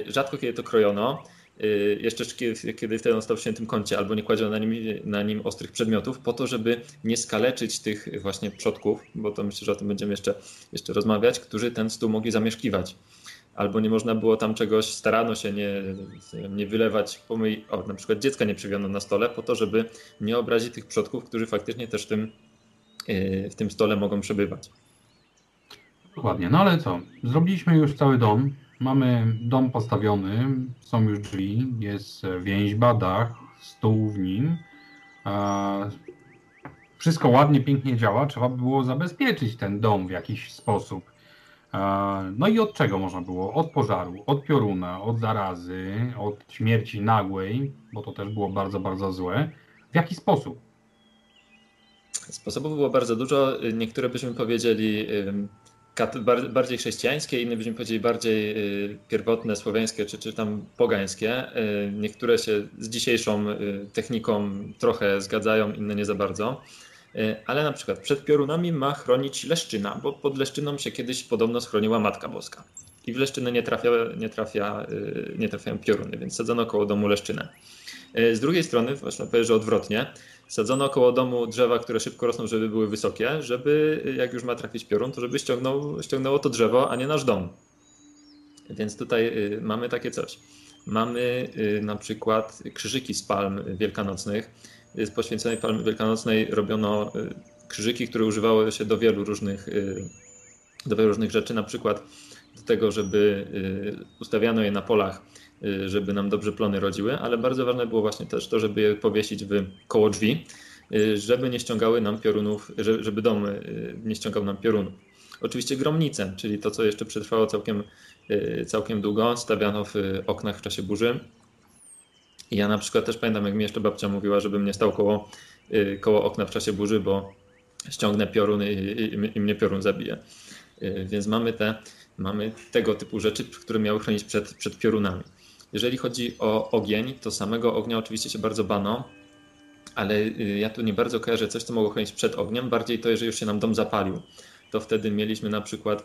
rzadko kiedy to krojono. Jeszcze kiedy, on stał w świętym kącie, albo nie kładziono na nim, na nim ostrych przedmiotów, po to, żeby nie skaleczyć tych właśnie przodków, bo to myślę, że o tym będziemy jeszcze, jeszcze rozmawiać, którzy ten stół mogli zamieszkiwać. Albo nie można było tam czegoś, starano się nie, nie wylewać pomyj, o, na przykład dziecka nie przywiono na stole po to, żeby nie obrazić tych przodków, którzy faktycznie też w tym, yy, w tym stole mogą przebywać. Dokładnie, no ale co, zrobiliśmy już cały dom, mamy dom postawiony, są już drzwi, jest więźba, dach, stół w nim, wszystko ładnie, pięknie działa, trzeba było zabezpieczyć ten dom w jakiś sposób. No i od czego można było? Od pożaru, od pioruna, od zarazy, od śmierci nagłej, bo to też było bardzo, bardzo złe. W jaki sposób? Sposobów było bardzo dużo. Niektóre byśmy powiedzieli bardziej chrześcijańskie, inne byśmy powiedzieli bardziej y, pierwotne, słowiańskie czy, czy tam pogańskie. Y, niektóre się z dzisiejszą y, techniką trochę zgadzają, inne nie za bardzo. Ale na przykład przed piorunami ma chronić leszczyna, bo pod leszczyną się kiedyś podobno schroniła Matka Boska. I w leszczynę nie, trafia, nie, trafia, nie trafiają pioruny, więc sadzono koło domu leszczynę. Z drugiej strony, właśnie powiem, że odwrotnie, sadzono koło domu drzewa, które szybko rosną, żeby były wysokie, żeby jak już ma trafić piorun, to żeby ściągnął, ściągnęło to drzewo, a nie nasz dom. Więc tutaj mamy takie coś. Mamy na przykład krzyżyki z palm wielkanocnych z poświęconej Palmy Wielkanocnej robiono y, krzyżyki, które używały się do wielu różnych, y, do wielu różnych rzeczy, na przykład do tego, żeby y, ustawiano je na polach, żeby nam dobrze plony rodziły, ale bardzo ważne było właśnie też to, żeby je powiesić w koło drzwi, żeby nie ściągały nam piorunów, żeby dom nie ściągał nam piorunów. Oczywiście gromnice, czyli to, co jeszcze przetrwało całkiem, całkiem długo, stawiano w oknach w czasie burzy, ja na przykład też pamiętam, jak mi jeszcze babcia mówiła, żebym nie stał koło, y, koło okna w czasie burzy, bo ściągnę piorun i, i, i mnie piorun zabije. Y, więc mamy, te, mamy tego typu rzeczy, które miały chronić przed, przed piorunami. Jeżeli chodzi o ogień, to samego ognia oczywiście się bardzo bano, ale y, ja tu nie bardzo kojarzę coś, co mogło chronić przed ogniem. Bardziej to, jeżeli już się nam dom zapalił, to wtedy mieliśmy na przykład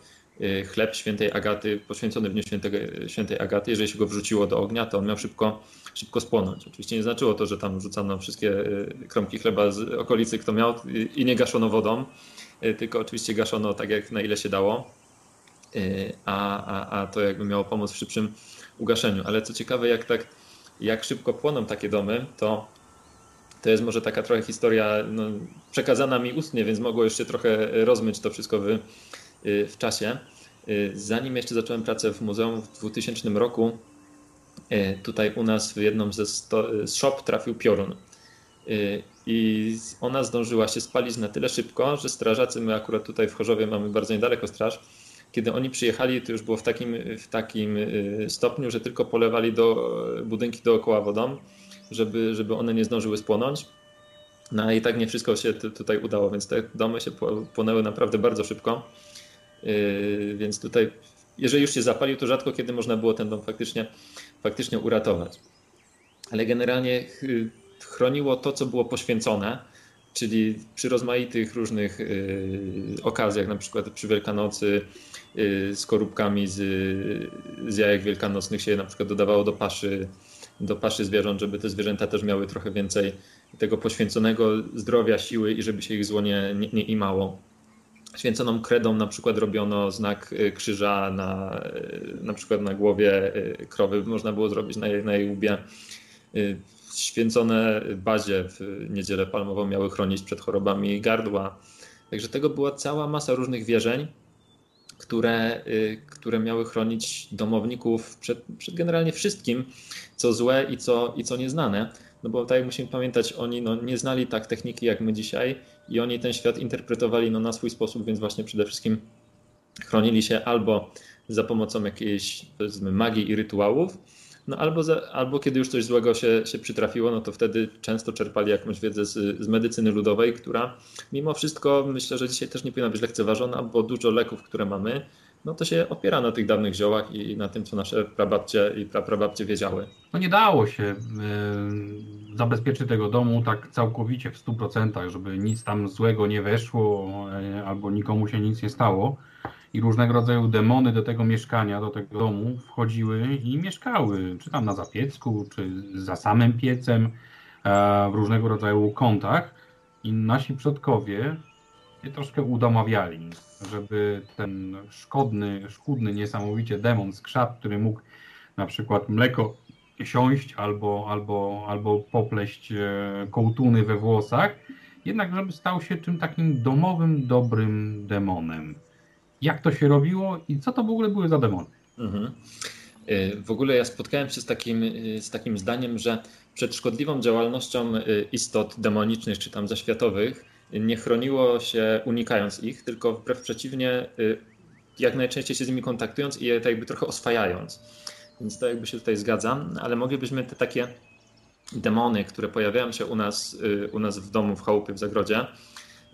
chleb świętej Agaty, poświęcony w dniu świętego, świętej Agaty. Jeżeli się go wrzuciło do ognia, to on miał szybko szybko spłonąć. Oczywiście nie znaczyło to, że tam rzucano wszystkie y, kromki chleba z okolicy, kto miał i nie gaszono wodą, y, tylko oczywiście gaszono tak, jak na ile się dało, y, a, a, a to jakby miało pomóc w szybszym ugaszeniu. Ale co ciekawe, jak tak, jak szybko płoną takie domy, to to jest może taka trochę historia no, przekazana mi ustnie, więc mogło jeszcze trochę rozmyć to wszystko w, w czasie. Zanim jeszcze zacząłem pracę w muzeum w 2000 roku, E, tutaj u nas w jedną ze sto, z shop trafił piorun. I ona zdążyła się spalić na tyle szybko, że strażacy, my akurat tutaj w Chorzowie mamy bardzo niedaleko straż, kiedy oni przyjechali, to już było w takim, w takim e, stopniu, że tylko polewali do budynki dookoła wodą, żeby, żeby one nie zdążyły spłonąć. No i tak nie wszystko się tutaj udało, więc te domy się płonęły naprawdę bardzo szybko. Więc tutaj, jeżeli już się zapalił, to rzadko kiedy można było ten dom faktycznie faktycznie uratować. Ale generalnie chroniło to, co było poświęcone, czyli przy rozmaitych różnych y, okazjach, na przykład przy Wielkanocy y, z z, jajek wielkanocnych się na przykład dodawało do paszy, do paszy zwierząt, żeby te zwierzęta też miały trochę więcej tego poświęconego zdrowia, siły i żeby się ich zło nie, nie, nie imało. Święconą kredą na przykład robiono znak y, krzyża na, y, na przykład na głowie krowy, można było zrobić na jej, na jej łbie. Święcone bazie w niedzielę palmową miały chronić przed chorobami gardła. Także tego była cała masa różnych wierzeń, które, które miały chronić domowników przed, przed generalnie wszystkim, co złe i co, i co nieznane. No bo tak jak musimy pamiętać, oni no, nie znali tak techniki jak my dzisiaj i oni ten świat interpretowali no, na swój sposób, więc właśnie przede wszystkim chronili się albo za pomocą jakiejś magii i rytuałów, No albo, za, albo kiedy już coś złego się, się przytrafiło, no to wtedy często czerpali jakąś wiedzę z, z medycyny ludowej, która mimo wszystko myślę, że dzisiaj też nie powinna być lekceważona, bo dużo leków, które mamy, no to się opiera na tych dawnych ziołach i na tym, co nasze prababcie i praprababcie wiedziały. No nie dało się y, zabezpieczyć tego domu tak całkowicie w 100%, żeby nic tam złego nie weszło y, albo nikomu się nic nie stało. I różnego rodzaju demony do tego mieszkania, do tego domu wchodziły i mieszkały, czy tam na zapiecku, czy za samym piecem, w różnego rodzaju kątach. I nasi przodkowie je troszkę udomawiali, żeby ten szkodny, szkódny niesamowicie demon z krzap, który mógł na przykład mleko siąść albo, albo, albo popleść e, kołtuny we włosach, jednak żeby stał się czym takim domowym, dobrym demonem. Jak to się robiło i co to w ogóle były za demony? Mhm. E, w ogóle ja spotkałem się z takim, e, z takim zdaniem, że przed szkodliwą działalnością istot demonicznych czy tam zaświatowych nie chroniło się unikając ich, tylko wbrew przeciwnie, y, jak najczęściej się z nimi kontaktując i je tak jakby trochę oswajając. Więc to jakby się tutaj zgadzam, ale moglibyśmy te takie demony, które pojawiają się u nas, y, u nas w domu, w chałupie, w zagrodzie,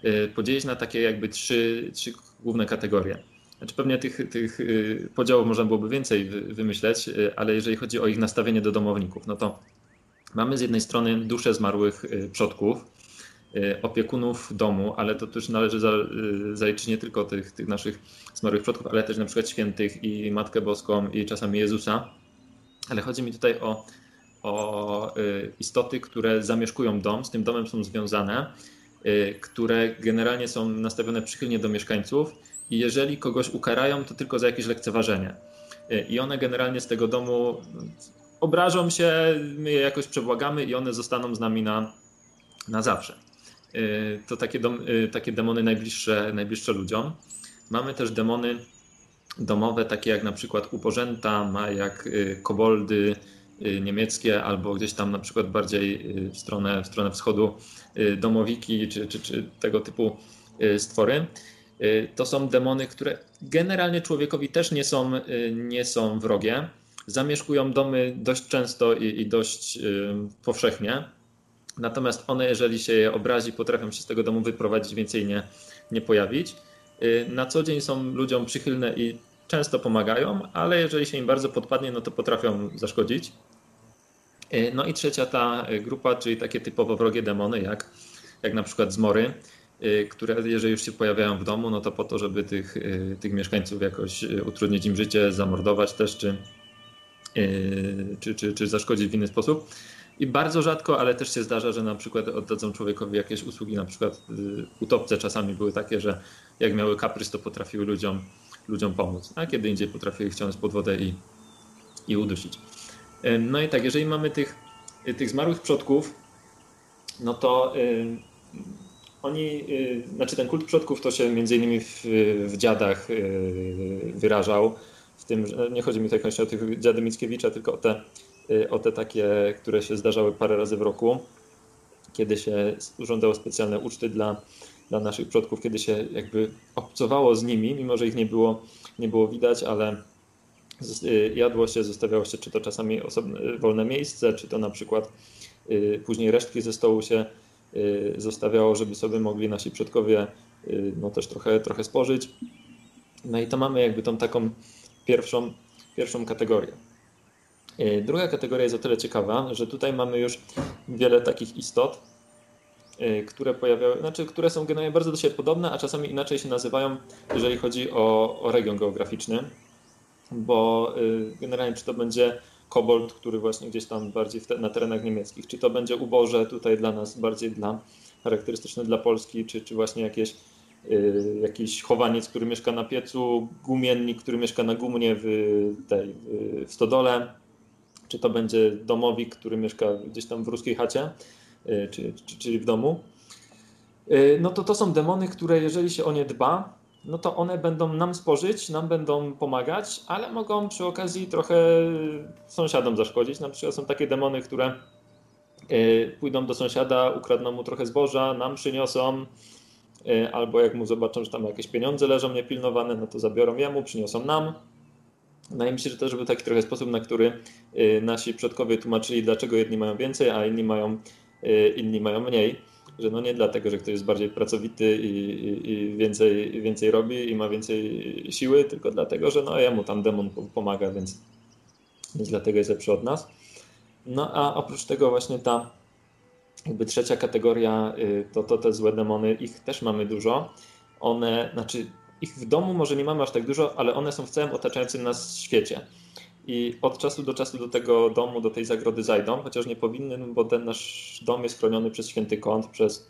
y, podzielić na takie jakby trzy, trzy główne kategorie. Znaczy pewnie tych, tych podziałów można byłoby więcej wymyśleć, ale jeżeli chodzi o ich nastawienie do domowników, no to mamy z jednej strony dusze zmarłych przodków, Y, opiekunów domu, ale to też należy y, zaliczyć nie tylko tych, tych naszych zmarłych przodków, ale też na przykład świętych i Matkę Boską i czasami Jezusa. Ale chodzi mi tutaj o, o y, istoty, które zamieszkują dom, z tym domem są związane, które generalnie są nastawione przychylnie do mieszkańców i jeżeli kogoś ukarają, to tylko za jakieś lekceważenie. I one generalnie z tego domu obrażą się, my je jakoś przebłagamy i one zostaną z nami na, na zawsze. Y, to takie, dom, y, takie demony najbliższe, najbliższe ludziom. Mamy też demony domowe, takie jak na przykład uporzęta, jak y, koboldy niemieckie, albo gdzieś tam na przykład bardziej w stronę, w stronę wschodu domowiki, czy, czy, czy tego typu stwory. To są demony, które generalnie człowiekowi też nie są, nie są wrogie. Zamieszkują domy dość często i, i dość powszechnie. Natomiast one, jeżeli się je obrazi, potrafią się z tego domu wyprowadzić, więcej nie, nie pojawić. Y, na co dzień są ludziom przychylne i często pomagają, ale jeżeli się im bardzo podpadnie, no to potrafią zaszkodzić. Y, no i trzecia ta grupa, czyli takie typowo wrogie demony, jak, jak na przykład zmory, y, które jeżeli już się pojawiają w domu, no to po to, żeby tych, tych mieszkańców jakoś utrudnić im życie, zamordować też, czy, czy, czy, czy zaszkodzić w inny sposób. I bardzo rzadko, ale też się zdarza, że na przykład oddadzą człowiekowi jakieś usługi, na przykład utopce czasami były takie, że jak miały kaprys, to potrafiły ludziom, ludziom pomóc, a kiedy indziej potrafiły ich wciągnąć pod wodę i, i udusić. No i tak, jeżeli mamy tych, y, tych zmarłych przodków, no to y, oni, znaczy ten kult przodków to się między innymi w, w dziadach wyrażał, w tym, nie chodzi mi tutaj o tych dziady Mickiewicza, tylko o te o te takie, które się zdarzały parę razy w roku, kiedy się urządzało specjalne uczty dla, dla naszych przodków, kiedy się jakby obcowało z nimi, mimo że ich nie było, nie było widać, ale jadło się, zostawiało się czy to czasami osobne, wolne miejsce, czy to na przykład y, później resztki ze stołu się zostawiało, żeby sobie mogli nasi przodkowie no też trochę, trochę spożyć. No i to mamy jakby tą taką pierwszą, pierwszą kategorię. Druga kategoria jest o tyle ciekawa, że tutaj mamy już wiele takich istot, które pojawiały, znaczy, które są generalnie bardzo do siebie podobne, a czasami inaczej się nazywają, jeżeli chodzi o, o region geograficzny, bo e, generalnie czy to będzie kobold, który właśnie gdzieś tam bardziej te, na terenach niemieckich, czy to będzie uboże tutaj dla nas bardziej dla charakterystyczne dla Polski, czy, czy właśnie jakieś jakiś chowaniec, który mieszka na piecu, gumiennik, który mieszka na gumnie w tej w stodole, czy to będzie domowik, który mieszka gdzieś tam w ruskiej chacie, y, czy, czy, czyli w domu, y, no to to są demony, które jeżeli się o nie dba, no to one będą nam spożyć, nam będą pomagać, ale mogą przy okazji trochę sąsiadom zaszkodzić. Na przykład są takie demony, które y, pójdą do sąsiada, ukradną mu trochę zboża, nam przyniosą, albo jak mu zobaczą, że tam jakieś pieniądze leżą niepilnowane, no to zabiorą jemu, przyniosą nam. Wydaje mi się, że to był taki trochę sposób, na który nasi przodkowie tłumaczyli, dlaczego jedni mają więcej, a inni mają, inni mają mniej. Że no nie dlatego, że ktoś jest bardziej pracowity i, i, i więcej, więcej robi i ma więcej siły, tylko dlatego, że no jemu tam demon pomaga, więc, więc dlatego jest lepszy od nas. No a oprócz tego właśnie ta jakby trzecia kategoria y, to, to te złe demony, ich też mamy dużo. One, znaczy ich w domu może nie mamy aż tak dużo, ale one są w całym otaczającym nas świecie. I od czasu do czasu do tego domu, do tej zagrody zajdą, chociaż nie powinny, bo ten nasz dom jest chroniony przez święty kąt, przez,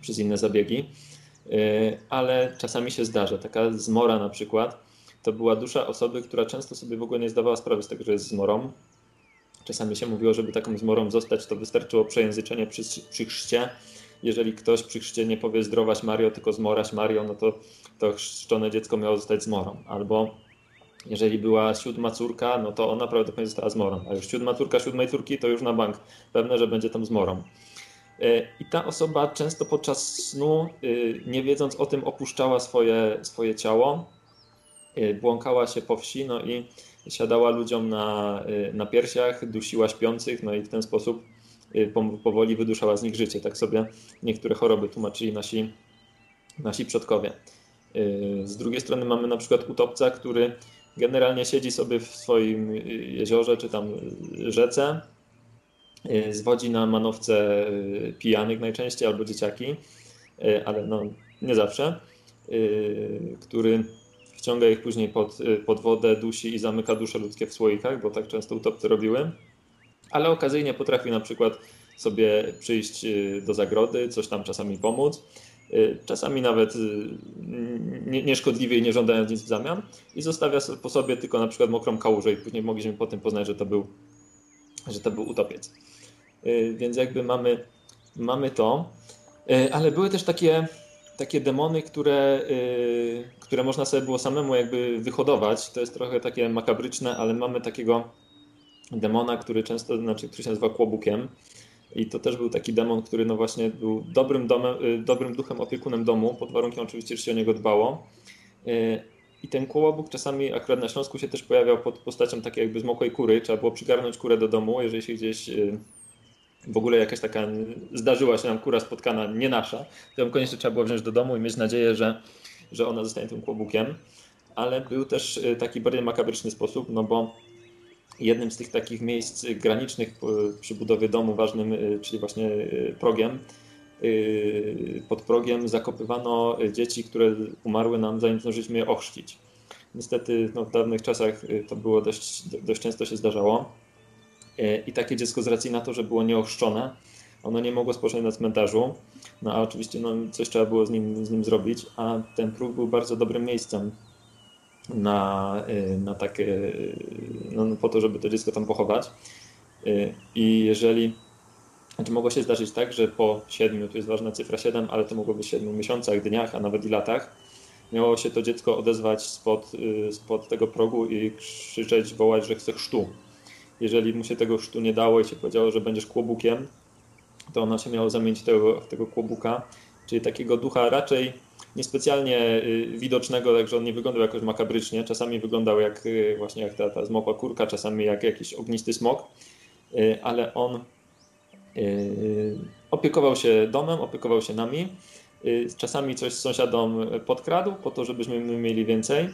przez inne zabiegi. Y, ale czasami się zdarza. Taka zmora na przykład, to była dusza osoby, która często sobie w ogóle nie zdawała sprawy z tego, że jest zmorą Czasami się mówiło, żeby taką zmorą zostać, to wystarczyło przejęzyczenie przy, przy chrzcie. Jeżeli ktoś przy chrzcie nie powie zdrowaś Mario, tylko zmoraś Mario, no to, to chrzczone dziecko miało zostać zmorą. Albo jeżeli była siódma córka, no to ona prawdopodobnie została zmorą. A już siódma córka siódmej córki, to już na bank pewne, że będzie tam zmorą. E, I ta osoba często podczas snu, y, nie wiedząc o tym, opuszczała swoje, swoje ciało, y, błąkała się po wsi, no i siadała ludziom na, y, na piersiach, dusiła śpiących, no i w ten sposób powoli wyduszała z nich życie. Tak sobie niektóre choroby tłumaczyli nasi, nasi przodkowie. Z drugiej strony mamy na przykład utopca, który generalnie siedzi sobie w swoim jeziorze czy tam rzece, zwodzi na manowce pijanych najczęściej albo dzieciaki, ale no nie zawsze, który wciąga ich później pod, y, pod wodę, dusi i zamyka dusze ludzkie w słoikach, bo tak często utopcy robiły. Ale okazyjnie potrafi na przykład sobie przyjść y, do zagrody, coś tam czasami pomóc. Y, czasami nawet nieszkodliwie i nie żądając nic w zamian i zostawia po sobie tylko na przykład mokrą kałużę i później mogliśmy potem poznać, że to był, że to był utopiec. Więc jakby mamy, mamy to, ale były też takie takie demony, które, które można sobie było samemu jakby wyhodować. To jest trochę takie makabryczne, ale mamy takiego demona, który często, znaczy, który się nazywa Kłobukiem. I to też był taki demon, który no właśnie był dobrym, domem, yy, dobrym duchem, opiekunem domu, pod warunkiem oczywiście, że się o niego dbało. Yy, I ten kłobuk czasami akurat na Śląsku się też pojawiał pod postacią takiej jakby zmokłej kury. Trzeba było przygarnąć kurę do domu, jeżeli się gdzieś y, w ogóle jakaś taka zdarzyła się nam kura spotkana, nie nasza, to ją koniecznie trzeba było wziąć do domu i mieć nadzieję, że, że ona zostanie tym kłobukiem. Ale był też y, taki bardziej makabryczny sposób, no bo jednym z tych takich miejsc granicznych przy budowie domu ważnym, y, czyli właśnie y, progiem, pod progiem zakopywano dzieci, które umarły nam zanim zdążyliśmy je ochrzcić. Niestety no, w dawnych czasach to było dość, dość często się zdarzało. I takie dziecko z racji na to, że było nieochrzczone, ono nie mogło spocząć na cmentarzu, no a oczywiście no, coś trzeba było z nim, z nim zrobić, a ten próg był bardzo dobrym miejscem na, e, na takie, no, po to, żeby to dziecko tam pochować. E, I jeżeli, znaczy mogło się zdarzyć tak, że po siedmiu, tu jest ważna cyfra 7, ale to mogło być siedmiu miesiącach, dniach, a nawet i latach, miało się to dziecko odezwać spod, spod tego progu i krzyczeć, wołać, że chce chrztu jeżeli mu się tego chrztu nie dało i się powiedziało, że będziesz kłobukiem, to ona się miało zamienić tego, tego kłobuka, czyli takiego ducha raczej niespecjalnie y, widocznego, także on nie wyglądał jakoś makabrycznie. Czasami wyglądał jak y, właśnie jak ta, ta zmokła kurka, czasami jak jakiś ognisty smok, y, ale on opiekował się domem, opiekował się nami. Czasami coś sąsiadom podkradł po to, żebyśmy mieli więcej.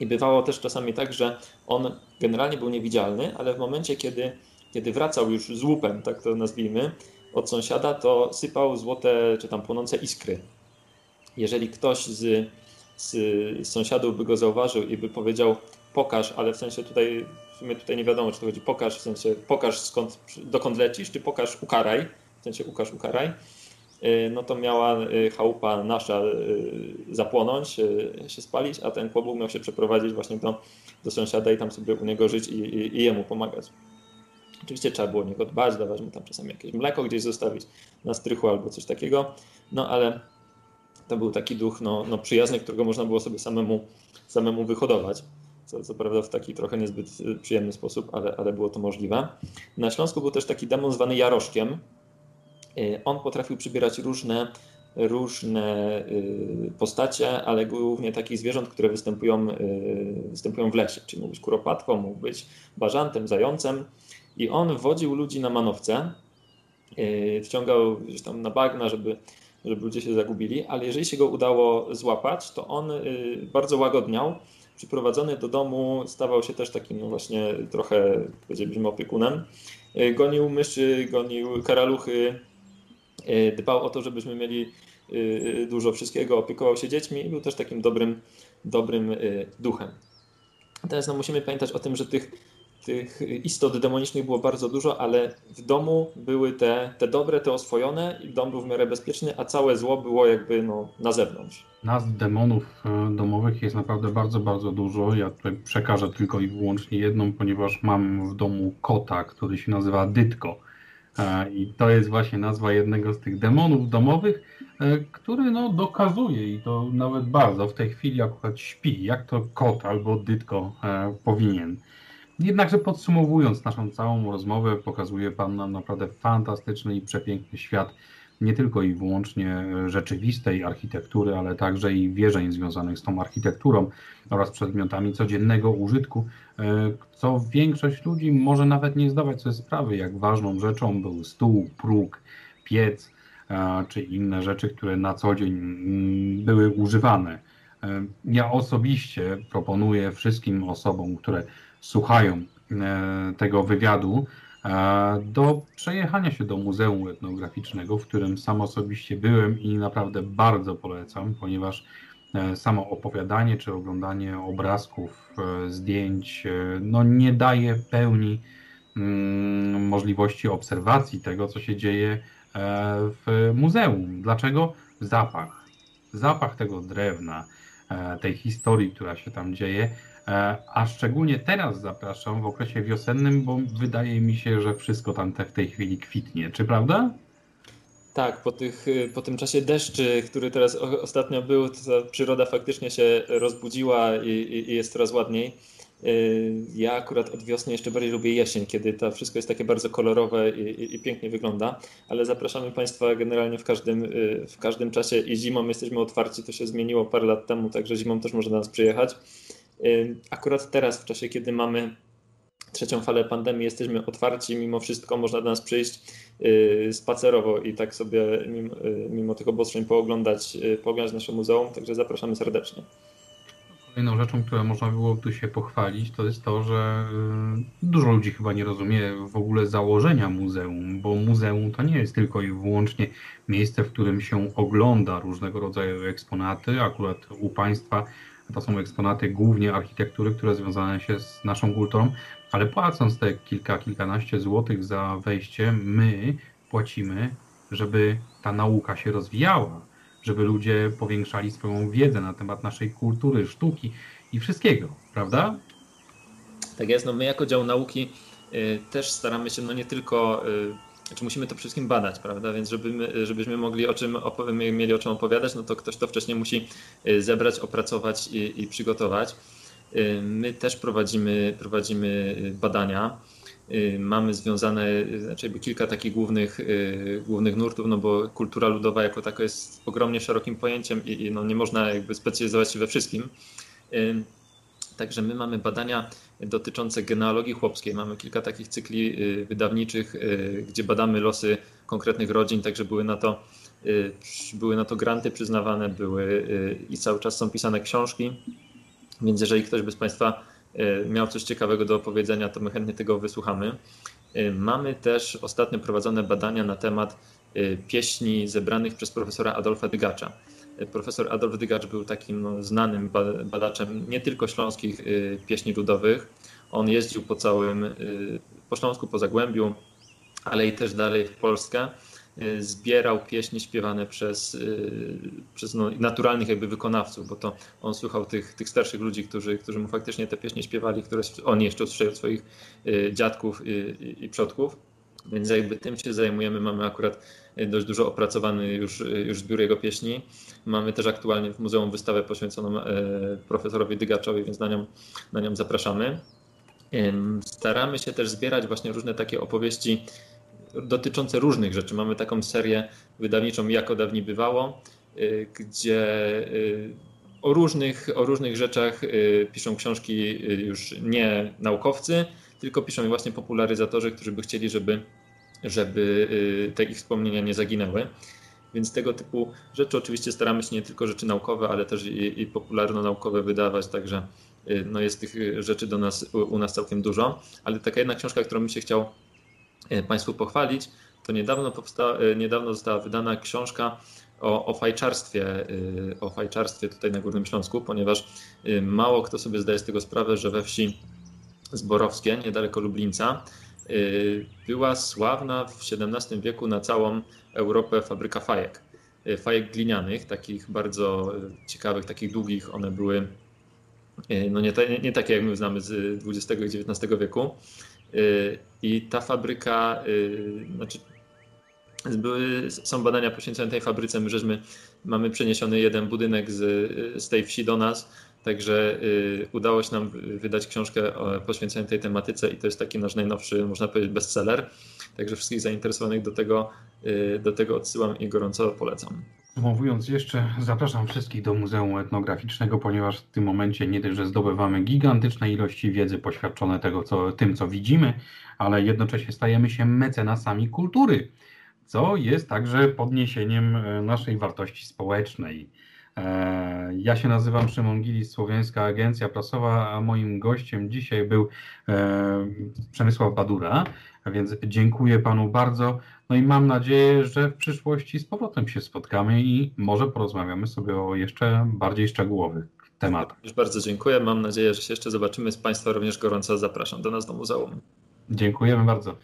I bywało też czasami tak, że on generalnie był niewidzialny, ale w momencie, kiedy, kiedy wracał już z łupem, tak to nazwijmy, od sąsiada, to sypał złote czy tam płonące iskry. Jeżeli ktoś z, z sąsiadów by go zauważył i by powiedział pokaż, ale w sensie tutaj w sumie tutaj nie wiadomo, czy to chodzi pokaż, w sensie pokaż skąd, dokąd lecisz, czy pokaż ukaraj, w sensie ukaż ukaraj, Y, no to miała y, chałupa nasza y, zapłonąć, się spalić, a ten kłobuk miał się przeprowadzić właśnie do, do sąsiada i tam sobie u niego żyć i, i, i jemu pomagać. Oczywiście trzeba było o niego dbać, dawać mu tam czasami jakieś mleko gdzieś zostawić na strychu albo coś takiego, no ale to był taki duch no, no przyjazny, którego można było sobie samemu, samemu wyhodować. Co, co prawda w taki trochę niezbyt przyjemny sposób, ale, ale było to możliwe. Na Śląsku był też taki demon zwany Jaroszkiem, Y, on potrafił przybierać różne różne postacie, ale głównie takich zwierząt, które występują, występują w lesie, czyli mógł być kuropatką, mógł być bażantem, zającem i on wodził ludzi na manowce, wciągał gdzieś tam na bagna, żeby żeby ludzie się zagubili, ale jeżeli się go udało złapać, to on y, bardzo łagodniał. Przyprowadzony do domu stawał się też takim no właśnie trochę, powiedzielibyśmy, opiekunem. Y, gonił myszy, gonił karaluchy, y, dbał o to, żebyśmy mieli dużo wszystkiego, opiekował się dziećmi i był też takim dobrym, dobrym duchem. Teraz no, musimy pamiętać o tym, że tych tych istot demonicznych było bardzo dużo, ale w domu były te, te dobre, te oswojone i dom był w miarę bezpieczny, a całe zło było jakby no, na zewnątrz. Nas demonów e, domowych jest naprawdę bardzo, bardzo dużo. Ja tutaj przekażę tylko i wyłącznie jedną, ponieważ mam w domu kota, który się nazywa Dytko. E, I to jest właśnie nazwa jednego z tych demonów domowych, e, który no, dokazuje i to nawet bardzo w tej chwili akurat śpi, jak to kot albo Dytko powinien. Jednakże podsumowując naszą całą rozmowę, pokazuje Pan nam naprawdę fantastyczny i przepiękny świat nie tylko i wyłącznie rzeczywistej architektury, ale także i wierzeń związanych z tą architekturą oraz przedmiotami codziennego użytku, e, co większość ludzi może nawet nie zdawać sobie sprawy, jak ważną rzeczą był stół, próg, piec czy inne rzeczy, które na co dzień mm, były używane. E, ja osobiście proponuję wszystkim osobom, które słuchają e, tego wywiadu, e, do przejechania się do Muzeum Etnograficznego, w którym sam osobiście byłem i naprawdę bardzo polecam, ponieważ e, samo opowiadanie czy oglądanie obrazków, zdjęć no nie daje pełni mm, możliwości obserwacji tego, co się dzieje w muzeum. Dlaczego? Zapach. Zapach tego drewna, tej historii, która się tam dzieje, a szczególnie teraz zapraszam w okresie wiosennym, bo wydaje mi się, że wszystko tam w tej chwili kwitnie. Czy prawda? Tak, po, tych, po tym czasie deszczy, który teraz ostatnio był, ta przyroda faktycznie się rozbudziła i, i, i jest coraz ładniej. E, ja akurat od wiosny jeszcze bardziej lubię jesień, kiedy to wszystko jest takie bardzo kolorowe i, i, pięknie wygląda, ale zapraszamy Państwa generalnie w każdym, e, w każdym czasie i zimą jesteśmy otwarci, to się zmieniło parę lat temu, także zimą też można nas przyjechać. Akurat teraz, w czasie, kiedy mamy trzecią falę pandemii, jesteśmy otwarci, mimo wszystko można do nas przyjść y, spacerowo i tak sobie mimo, y, mimo tych obostrzeń pooglądać, y, pooglądać nasze muzeum, także zapraszamy serdecznie. Kolejną rzeczą, którą można było tu się pochwalić, to jest to, że dużo ludzi chyba nie rozumie w ogóle założenia muzeum, bo muzeum to nie jest tylko i wyłącznie miejsce, w którym się ogląda różnego rodzaju eksponaty. Akurat u Państwa to są eksponaty głównie architektury, które związane się z naszą kulturą, ale płacąc te kilka, kilkanaście złotych za wejście, my płacimy, żeby ta nauka się rozwijała, żeby ludzie powiększali swoją wiedzę na temat naszej kultury, sztuki i wszystkiego, prawda? Tak jest, no my jako dział nauki y, też staramy się no nie tylko y, znaczy musimy to wszystkim badać, prawda? Więc żeby my, żebyśmy mogli o czym mieli o czym opowiadać, no to ktoś to wcześniej musi y, zebrać, opracować i, i przygotować. Y, my też prowadzimy, prowadzimy y, badania. Mamy związane znaczy kilka takich głównych, głównych nurtów, no bo kultura ludowa jako taka jest ogromnie szerokim pojęciem i, i no nie można jakby specjalizować się we wszystkim. Także my mamy badania dotyczące genealogii chłopskiej. Mamy kilka takich cykli y, wydawniczych, y, gdzie badamy losy konkretnych rodzin, także były na to, y, były na to granty przyznawane, były i cały czas są pisane książki. Więc jeżeli ktoś by z Państwa miał coś ciekawego do opowiedzenia, to my chętnie tego wysłuchamy. Mamy też ostatnio prowadzone badania na temat pieśni zebranych przez profesora Adolfa Dygacza. Profesor Adolf Dygacz był takim no, znanym badaczem nie tylko śląskich y, pieśni ludowych. On jeździł po całym, y, po Śląsku, po Zagłębiu, ale i też dalej w Polskę. Y, zbierał pieśni śpiewane przez, przez no, naturalnych jakby wykonawców, bo to on słuchał tych, tych starszych ludzi, którzy, którzy mu faktycznie te pieśni śpiewali, które on jeszcze usłyszał od swoich dziadków i, i, i przodków. Więc jakby tym się zajmujemy. Mamy akurat dość dużo opracowany już, już zbiór jego pieśni. Mamy też aktualnie w muzeum wystawę poświęconą e, profesorowi Dygaczowi, więc na nią, na nią zapraszamy. Staramy się też zbierać właśnie różne takie opowieści dotyczące różnych rzeczy. Mamy taką serię wydawniczą Jako dawniej bywało, gdzie o różnych, o różnych rzeczach piszą książki już nie naukowcy, tylko piszą właśnie popularyzatorzy, którzy by chcieli, żeby, żeby y, te ich wspomnienia nie zaginęły. Więc tego typu rzeczy oczywiście staramy się nie tylko rzeczy naukowe, ale też i, i popularno-naukowe wydawać, także y, no jest tych y, rzeczy do nas, u, nas całkiem dużo. Ale taka jedna książka, którą bym się chciał Państwu pochwalić, to niedawno, powsta, y, niedawno została wydana książka o, o fajczarstwie, o fajczarstwie tutaj na Górnym Śląsku, ponieważ mało kto sobie zdaje z tego sprawę, że we wsi Zborowskie, niedaleko Lublińca, y, była sławna w XVII wieku na całą Europę fabryka fajek. Y, Fajek glinianych, takich bardzo y, ciekawych, takich długich, one były y, no nie, ta- nie takie jak my znamy z XX i XIX wieku. Y, I ta fabryka, y, znaczy były, są badania poświęcone tej fabryce. My żeśmy, mamy przeniesiony jeden budynek z, z tej wsi do nas, także y, udało się nam wydać książkę o- poświęconą tej tematyce i to jest taki nasz najnowszy, można powiedzieć, bestseller. Także wszystkich zainteresowanych do tego, y, do tego odsyłam i gorąco polecam. Podsumowując jeszcze, zapraszam wszystkich do Muzeum Etnograficznego, ponieważ w tym momencie nie tylko, zdobywamy gigantyczne ilości wiedzy poświadczone tego, co, tym, co widzimy, ale jednocześnie stajemy się mecenasami kultury, co jest także podniesieniem e, naszej wartości społecznej. E, Ja się nazywam Szymon Gilis, Słowiańska Agencja Prasowa, a moim gościem dzisiaj był e, Przemysław Badura, więc dziękuję panu bardzo. No i mam nadzieję, że w przyszłości z powrotem się spotkamy i może porozmawiamy sobie o jeszcze bardziej szczegółowych tematach. Już bardzo dziękuję. Mam nadzieję, że się jeszcze zobaczymy. Z Państwa również gorąco zapraszam do nas do muzeum. Dziękujemy bardzo.